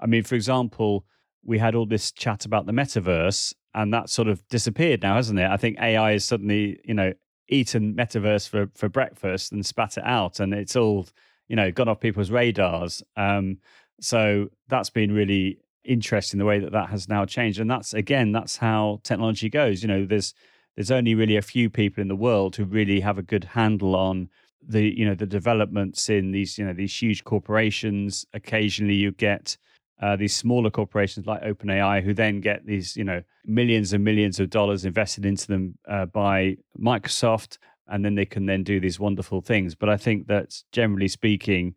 I mean, for example, we had all this chat about the metaverse, and that sort of disappeared now, hasn't it? I think AI has suddenly, you know, eaten metaverse for for breakfast and spat it out, and it's all, you know, gone off people's radars. Um, so that's been really interesting the way that that has now changed. And that's again that's how technology goes. You know there's there's only really a few people in the world who really have a good handle on the you know the developments in these you know these huge corporations. Occasionally you get uh, these smaller corporations like OpenAI, who then get these, you know, millions and millions of dollars invested into them uh, by Microsoft, and then they can then do these wonderful things. But I think that generally speaking,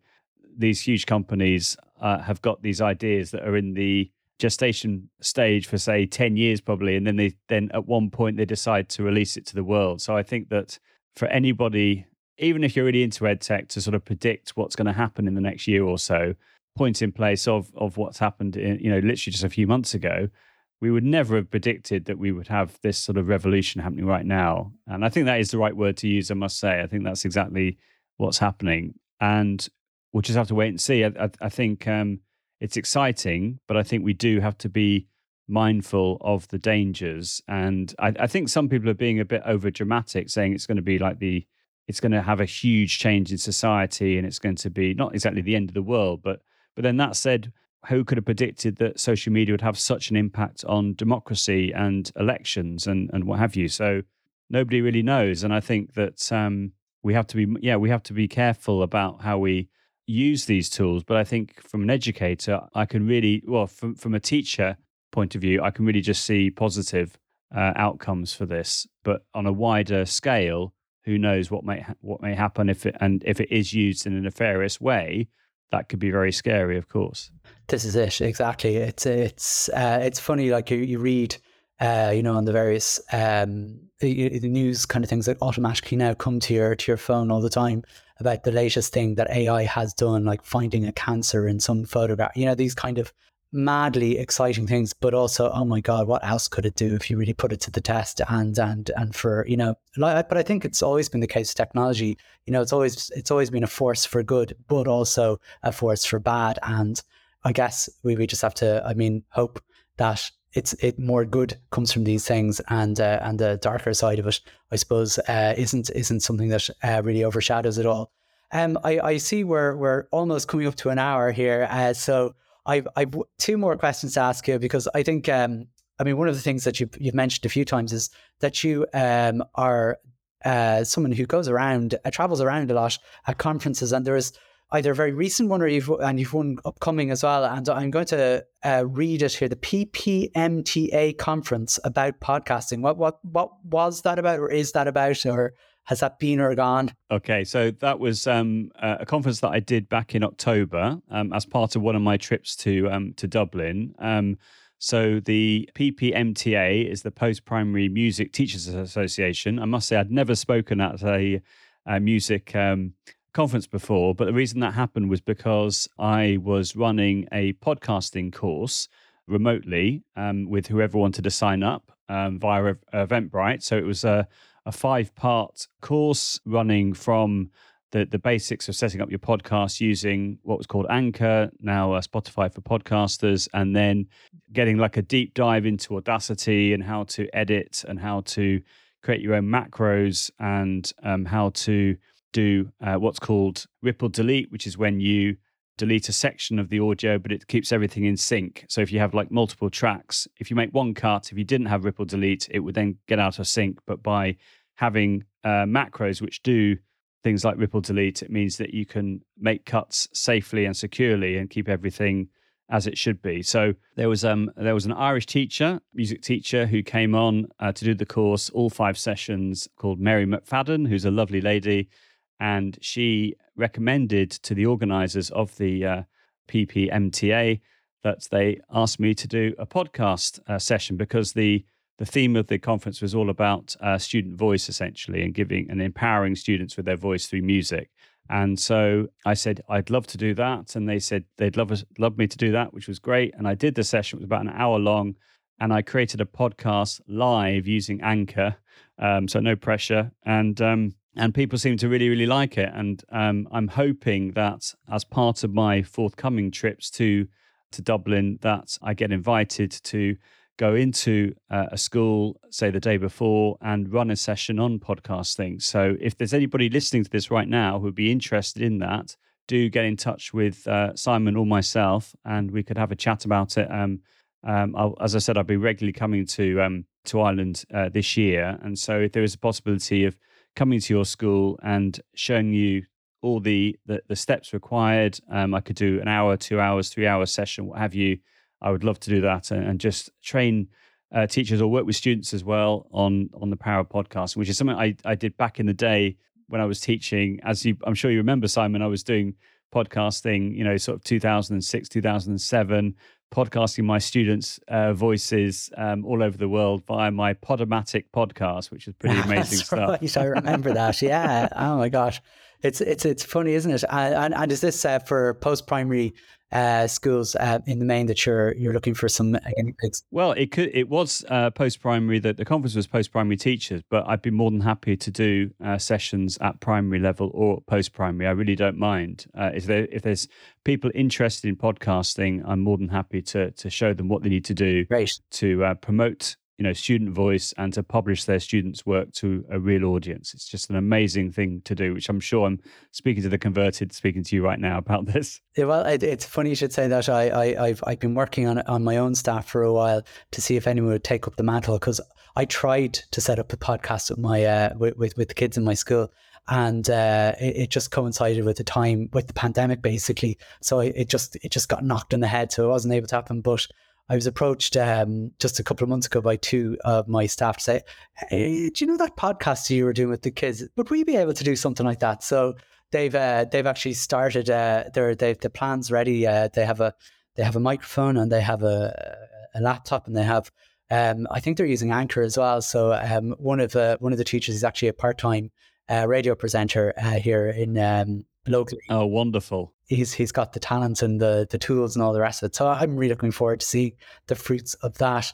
these huge companies uh, have got these ideas that are in the gestation stage for say 10 years probably and then they then at one point they decide to release it to the world. So i think that for anybody even if you're really into ed tech to sort of predict what's going to happen in the next year or so point in place of of what's happened in you know literally just a few months ago we would never have predicted that we would have this sort of revolution happening right now. And i think that is the right word to use i must say. I think that's exactly what's happening. And we'll just have to wait and see. I, I, I think um, it's exciting, but I think we do have to be mindful of the dangers. And I, I think some people are being a bit over dramatic, saying it's going to be like the it's going to have a huge change in society and it's going to be not exactly the end of the world, but but then that said, who could have predicted that social media would have such an impact on democracy and elections and and what have you? So nobody really knows, and I think that um, we have to be yeah we have to be careful about how we use these tools, but I think from an educator, I can really, well, from, from a teacher point of view, I can really just see positive uh, outcomes for this. But on a wider scale, who knows what may ha- what may happen if it and if it is used in a nefarious way, that could be very scary, of course. This is it exactly. It's it's uh, it's funny. Like you, you read uh, you know, on the various um, the, the, news kind of things that automatically now come to your to your phone all the time about the latest thing that AI has done, like finding a cancer in some photograph. You know, these kind of madly exciting things, but also, oh my god, what else could it do if you really put it to the test? And and and for you know, but I think it's always been the case. Technology, you know, it's always it's always been a force for good, but also a force for bad. And I guess we, we just have to, I mean, hope that it's it more good comes from these things, and uh, and the darker side of it, I suppose, uh, isn't isn't something that uh, really overshadows it all. Um, I, I see we're we're almost coming up to an hour here, uh, so I've I've two more questions to ask you because I think um, I mean one of the things that you've you've mentioned a few times is that you um, are uh, someone who goes around, uh, travels around a lot at conferences, and there is either a very recent one or you've and you've one upcoming as well. And I'm going to uh, read it here: the PPMTA conference about podcasting. What what what was that about, or is that about, or has that been or gone? Okay, so that was um, a conference that I did back in October um, as part of one of my trips to um, to Dublin. Um, so the PPMTA is the Post Primary Music Teachers Association. I must say I'd never spoken at a, a music um, conference before, but the reason that happened was because I was running a podcasting course remotely um, with whoever wanted to sign up um, via Eventbrite. So it was a, a five part course running from the, the basics of setting up your podcast using what was called Anchor, now uh, Spotify for podcasters, and then getting like a deep dive into Audacity and how to edit and how to create your own macros and um, how to do uh, what's called ripple delete, which is when you delete a section of the audio, but it keeps everything in sync. So if you have like multiple tracks, if you make one cut, if you didn't have ripple delete, it would then get out of sync. But by having uh, macros which do things like ripple delete, it means that you can make cuts safely and securely and keep everything as it should be. So there was um there was an Irish teacher, music teacher, who came on uh, to do the course, all five sessions, called Mary McFadden, who's a lovely lady, and she recommended to the organisers of the uh, PPMTA that they asked me to do a podcast uh, session because the the theme of the conference was all about uh, student voice essentially and giving and empowering students with their voice through music and so I said I'd love to do that, and they said they'd love us, love me to do that, which was great. And I did the session; it was about an hour long, and I created a podcast live using Anchor, um, so no pressure, and um, and people seem to really really like it. And um, I'm hoping that as part of my forthcoming trips to to Dublin, that I get invited to go into uh, a school, say the day before, and run a session on podcasting. So if there's anybody listening to this right now who'd be interested in that, do get in touch with uh, Simon or myself, and we could have a chat about it. Um, um, as I said, I'll be regularly coming to um, to Ireland uh, this year, and so if there is a possibility of coming to your school and showing you all the the, the steps required, um, I could do an hour, two hours, three hour session, what have you I would love to do that and, and just train uh, teachers or work with students as well on on the power of podcasting, which is something I, I did back in the day when I was teaching. As you, I'm sure you remember, Simon, I was doing podcasting, you know, sort of 2006, 2007, podcasting my students' uh, voices um, all over the world via my Podomatic podcast, which is pretty <laughs> amazing stuff. Right. I remember that. Yeah. oh my gosh, it's it's it's funny, isn't it? And and, and is this uh, for post primary uh, schools uh, in the main that you're you're looking for some Well, it could it was uh, post primary that the conference was post primary teachers, but I'd be more than happy to do uh, sessions at primary level or post primary. I really don't mind. Uh, if there if there's people interested in podcasting, I'm more than happy to to show them what they need to do Great. to uh, promote you know student voice and to publish their students' work to a real audience. It's just an amazing thing to do, which I'm sure I'm speaking to the converted, speaking to you right now about this. Yeah, well, it, it's funny you should say that. I, I have I've been working on on my own staff for a while to see if anyone would take up the mantle because I tried to set up a podcast with my uh, with, with, with the kids in my school. And uh, it, it, just coincided with the time with the pandemic, basically. So it, it just it just got knocked in the head, so it wasn't able to happen. But I was approached um, just a couple of months ago by two of my staff to say, hey, "Do you know that podcast you were doing with the kids? Would we be able to do something like that?" So they've uh, they've actually started. Uh, their they've the plans ready. Uh, they have a they have a microphone and they have a, a laptop and they have. Um, I think they're using Anchor as well. So um, one of the one of the teachers is actually a part time uh, radio presenter uh, here in um, locally. Oh, wonderful! He's he's got the talent and the the tools and all the rest of it. So I'm really looking forward to see the fruits of that.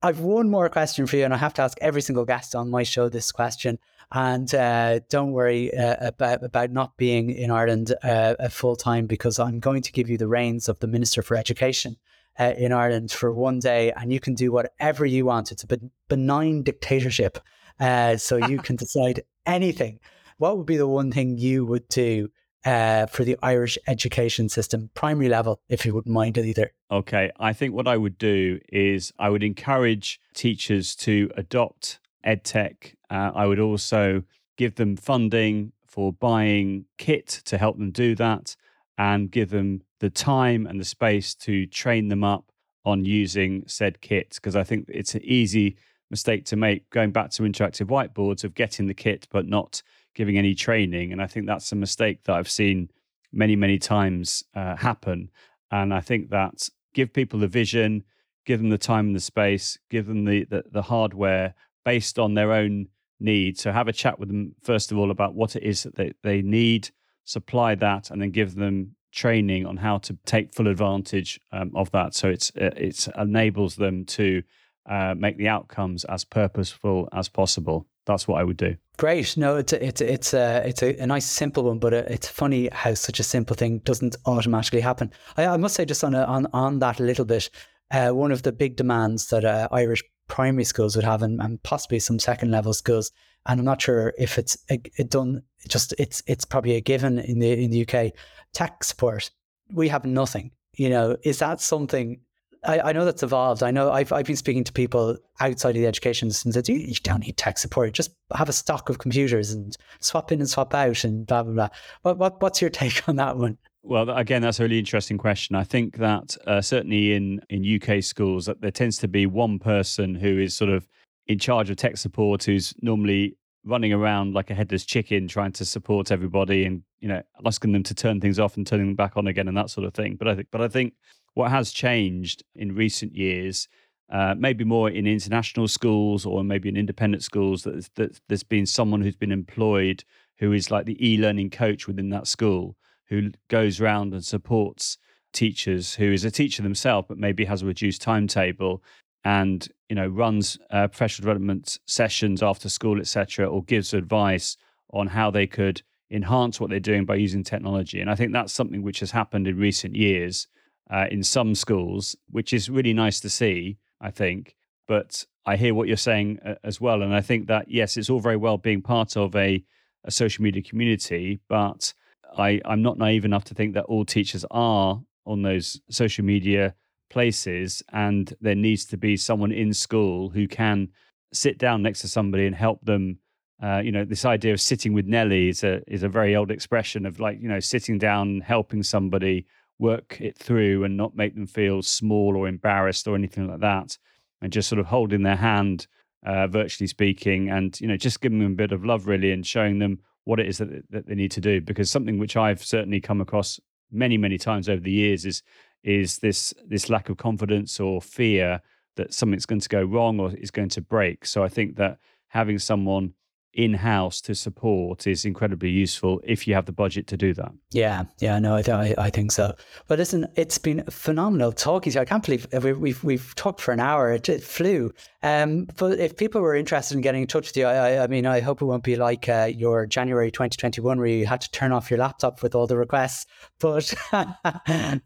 I've one more question for you, and I have to ask every single guest on my show this question. And uh, don't worry uh, about about not being in Ireland uh, full time because I'm going to give you the reins of the Minister for Education uh, in Ireland for one day, and you can do whatever you want. It's a benign dictatorship, uh, so you <laughs> can decide anything what would be the one thing you would do uh, for the Irish education system, primary level, if you wouldn't mind either? Okay. I think what I would do is I would encourage teachers to adopt EdTech. Uh, I would also give them funding for buying kit to help them do that and give them the time and the space to train them up on using said kit because I think it's an easy mistake to make going back to interactive whiteboards of getting the kit but not giving any training. And I think that's a mistake that I've seen many, many times uh, happen. And I think that give people the vision, give them the time and the space, give them the, the, the hardware based on their own needs. So have a chat with them, first of all, about what it is that they, they need, supply that, and then give them training on how to take full advantage um, of that. So it's it enables them to uh, make the outcomes as purposeful as possible. That's what I would do. Great. No, it's a, it's a, it's a it's a, a nice simple one, but it's funny how such a simple thing doesn't automatically happen. I, I must say, just on a, on on that a little bit, uh, one of the big demands that uh, Irish primary schools would have, and, and, possibly some second level schools, and I'm not sure if it's a, it done. Just it's it's probably a given in the in the UK. Tech support, we have nothing. You know, is that something I, I, know that's evolved. I know I've, I've been speaking to people outside of the education system that you, you don't need tech support. Just have a stock of computers and swap in and swap out and blah, blah, blah. What, what, what's your <laughs> take on that one? Well, again, that's a really interesting question. I think that uh, certainly in, in UK schools, that there tends to be one person who is sort of in charge of tech support who's normally running around like a headless chicken trying to support everybody and you know asking them to turn things off and turning them back on again and that sort of thing but i think but i think what has changed in recent years, uh, maybe more in international schools or maybe in independent schools, that, that there's been someone who's been employed who is like the e-learning coach within that school, who goes around and supports teachers, who is a teacher themselves but maybe has a reduced timetable and you know runs uh, professional development sessions after school, etc., or gives advice on how they could enhance what they're doing by using technology. And I think that's something which has happened in recent years uh, in some schools, which is really nice to see, I think. But I hear what you're saying uh, as well. And I think that, yes, it's all very well being part of a, a social media community, but I, I'm not naive enough to think that all teachers are on those social media places. And there needs to be someone in school who can sit down next to somebody and help them. Uh, you know, this idea of sitting with Nelly is a is a very old expression of like you know sitting down, helping somebody work it through and not make them feel small or embarrassed or anything like that and just sort of holding their hand uh, virtually speaking and you know just giving them a bit of love really and showing them what it is that, that they need to do. Because something which i've certainly come across many many times over the years is is this this lack of confidence or fear that something's going to go wrong or is going to break. So i think that having someone in house to support is incredibly useful if you have the budget to do that. Yeah, yeah, no, I, th- I think so. But listen, it's been phenomenal talking to you. I can't believe we've we've, we've talked for an hour. It, it flew. Um, but if people were interested in getting in touch with you, I, I mean, I hope it won't be like uh, your January 2021 where you had to turn off your laptop with all the requests. But <laughs>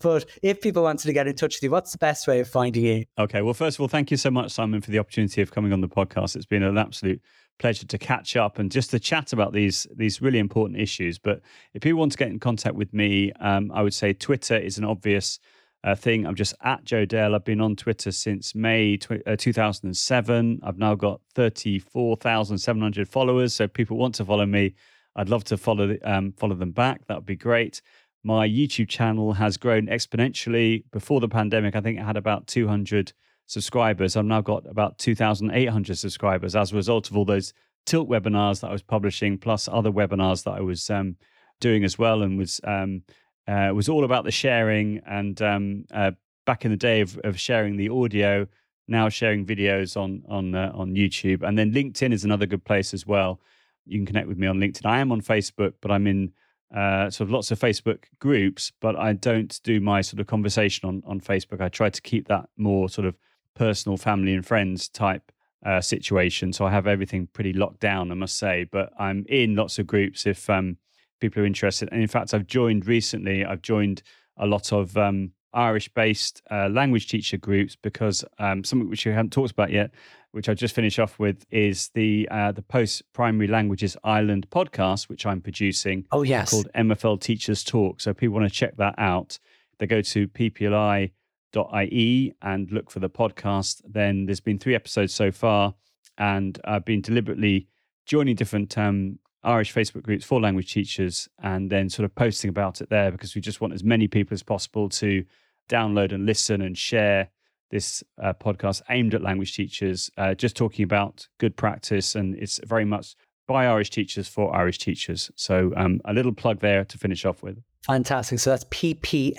but if people wanted to get in touch with you, what's the best way of finding you? Okay, well, first of all, thank you so much, Simon, for the opportunity of coming on the podcast. It's been an absolute pleasure to catch up and just to chat about these these really important issues. But if you want to get in contact with me, um, I would say Twitter is an obvious uh, thing. I'm just at Joe Dale. I've been on Twitter since May tw- uh, 2007. I've now got 34,700 followers. So people want to follow me. I'd love to follow the, um, follow them back. That would be great. My YouTube channel has grown exponentially. Before the pandemic, I think it had about 200 subscribers. I've now got about 2,800 subscribers as a result of all those tilt webinars that I was publishing, plus other webinars that I was um, doing as well, and was um, uh, was all about the sharing. And um, uh, back in the day of, of, sharing the audio, now sharing videos on on uh, on YouTube, and then LinkedIn is another good place as well. You can connect with me on LinkedIn. I am on Facebook, but I'm in uh, sort of lots of Facebook groups, but I don't do my sort of conversation on on Facebook. I try to keep that more sort of personal family and friends type uh, situation. So I have everything pretty locked down, I must say. But I'm in lots of groups if um, people are interested. And in fact, I've joined recently. I've joined a lot of um, Irish-based uh, language teacher groups because um, something which we haven't talked about yet, which I just finish off with, is the uh, the Post Primary Languages Ireland podcast, which I'm producing. Oh yes, called MFL Teachers Talk. So if people want to check that out, they go to PPLI ie and look for the podcast. Then there's been three episodes so far, and I've been deliberately joining different um, Irish Facebook groups for language teachers and then sort of posting about it there because we just want as many people as possible to download and listen and share this uh, podcast aimed at language teachers, uh, just talking about good practice. And it's very much by Irish teachers for Irish teachers. So um, a little plug there to finish off with. Fantastic. So that's ppli.ie,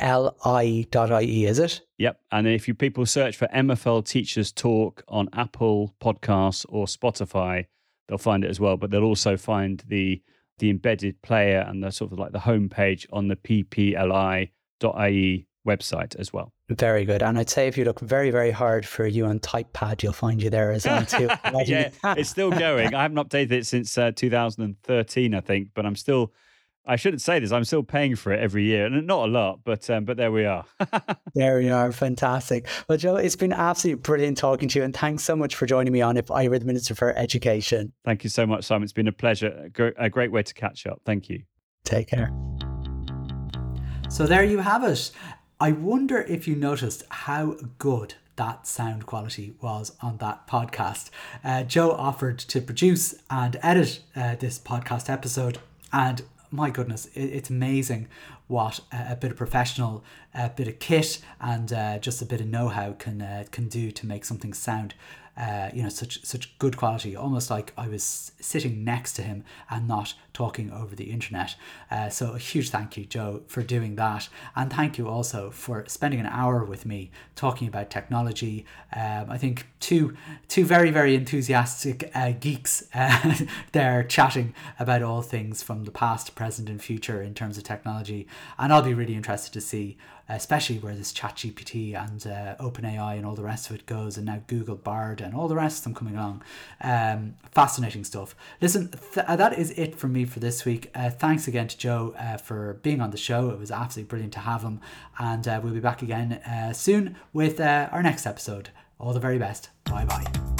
is it? Yep. And if you people search for MFL Teachers Talk on Apple Podcasts or Spotify, they'll find it as well. But they'll also find the the embedded player and the sort of like the homepage on the ppli.ie website as well. Very good. And I'd say if you look very, very hard for you on TypePad, you'll find you there as well too. <laughs> yeah, it's still going. I haven't updated it since uh, 2013, I think, but I'm still. I shouldn't say this. I'm still paying for it every year, and not a lot, but um, but there we are. <laughs> there we are. Fantastic. Well, Joe, it's been absolutely brilliant talking to you, and thanks so much for joining me on If I Were the Minister for Education. Thank you so much, Simon. It's been a pleasure. A great way to catch up. Thank you. Take care. So there you have it. I wonder if you noticed how good that sound quality was on that podcast. Uh, Joe offered to produce and edit uh, this podcast episode, and my goodness, it, it's amazing what a, a, bit of professional, a bit of kit, and uh, just a bit of know-how can uh, can do to make something sound uh, you know, such such good quality, almost like I was sitting next to him and not talking over the internet. Uh, so a huge thank you, Joe, for doing that, and thank you also for spending an hour with me talking about technology. Um, I think two two very very enthusiastic uh, geeks uh, <laughs> there chatting about all things from the past, present, and future in terms of technology, and I'll be really interested to see especially where this ChatGPT and uh, OpenAI and all the rest of it goes, and now Google Bard and all the rest of them coming along. Um, fascinating stuff. Listen, th- uh, that is it from me for this week. Uh, thanks again to Joe uh, for being on the show. It was absolutely brilliant to have him, and uh, we'll be back again uh, soon with our next episode. All the very best. Bye bye.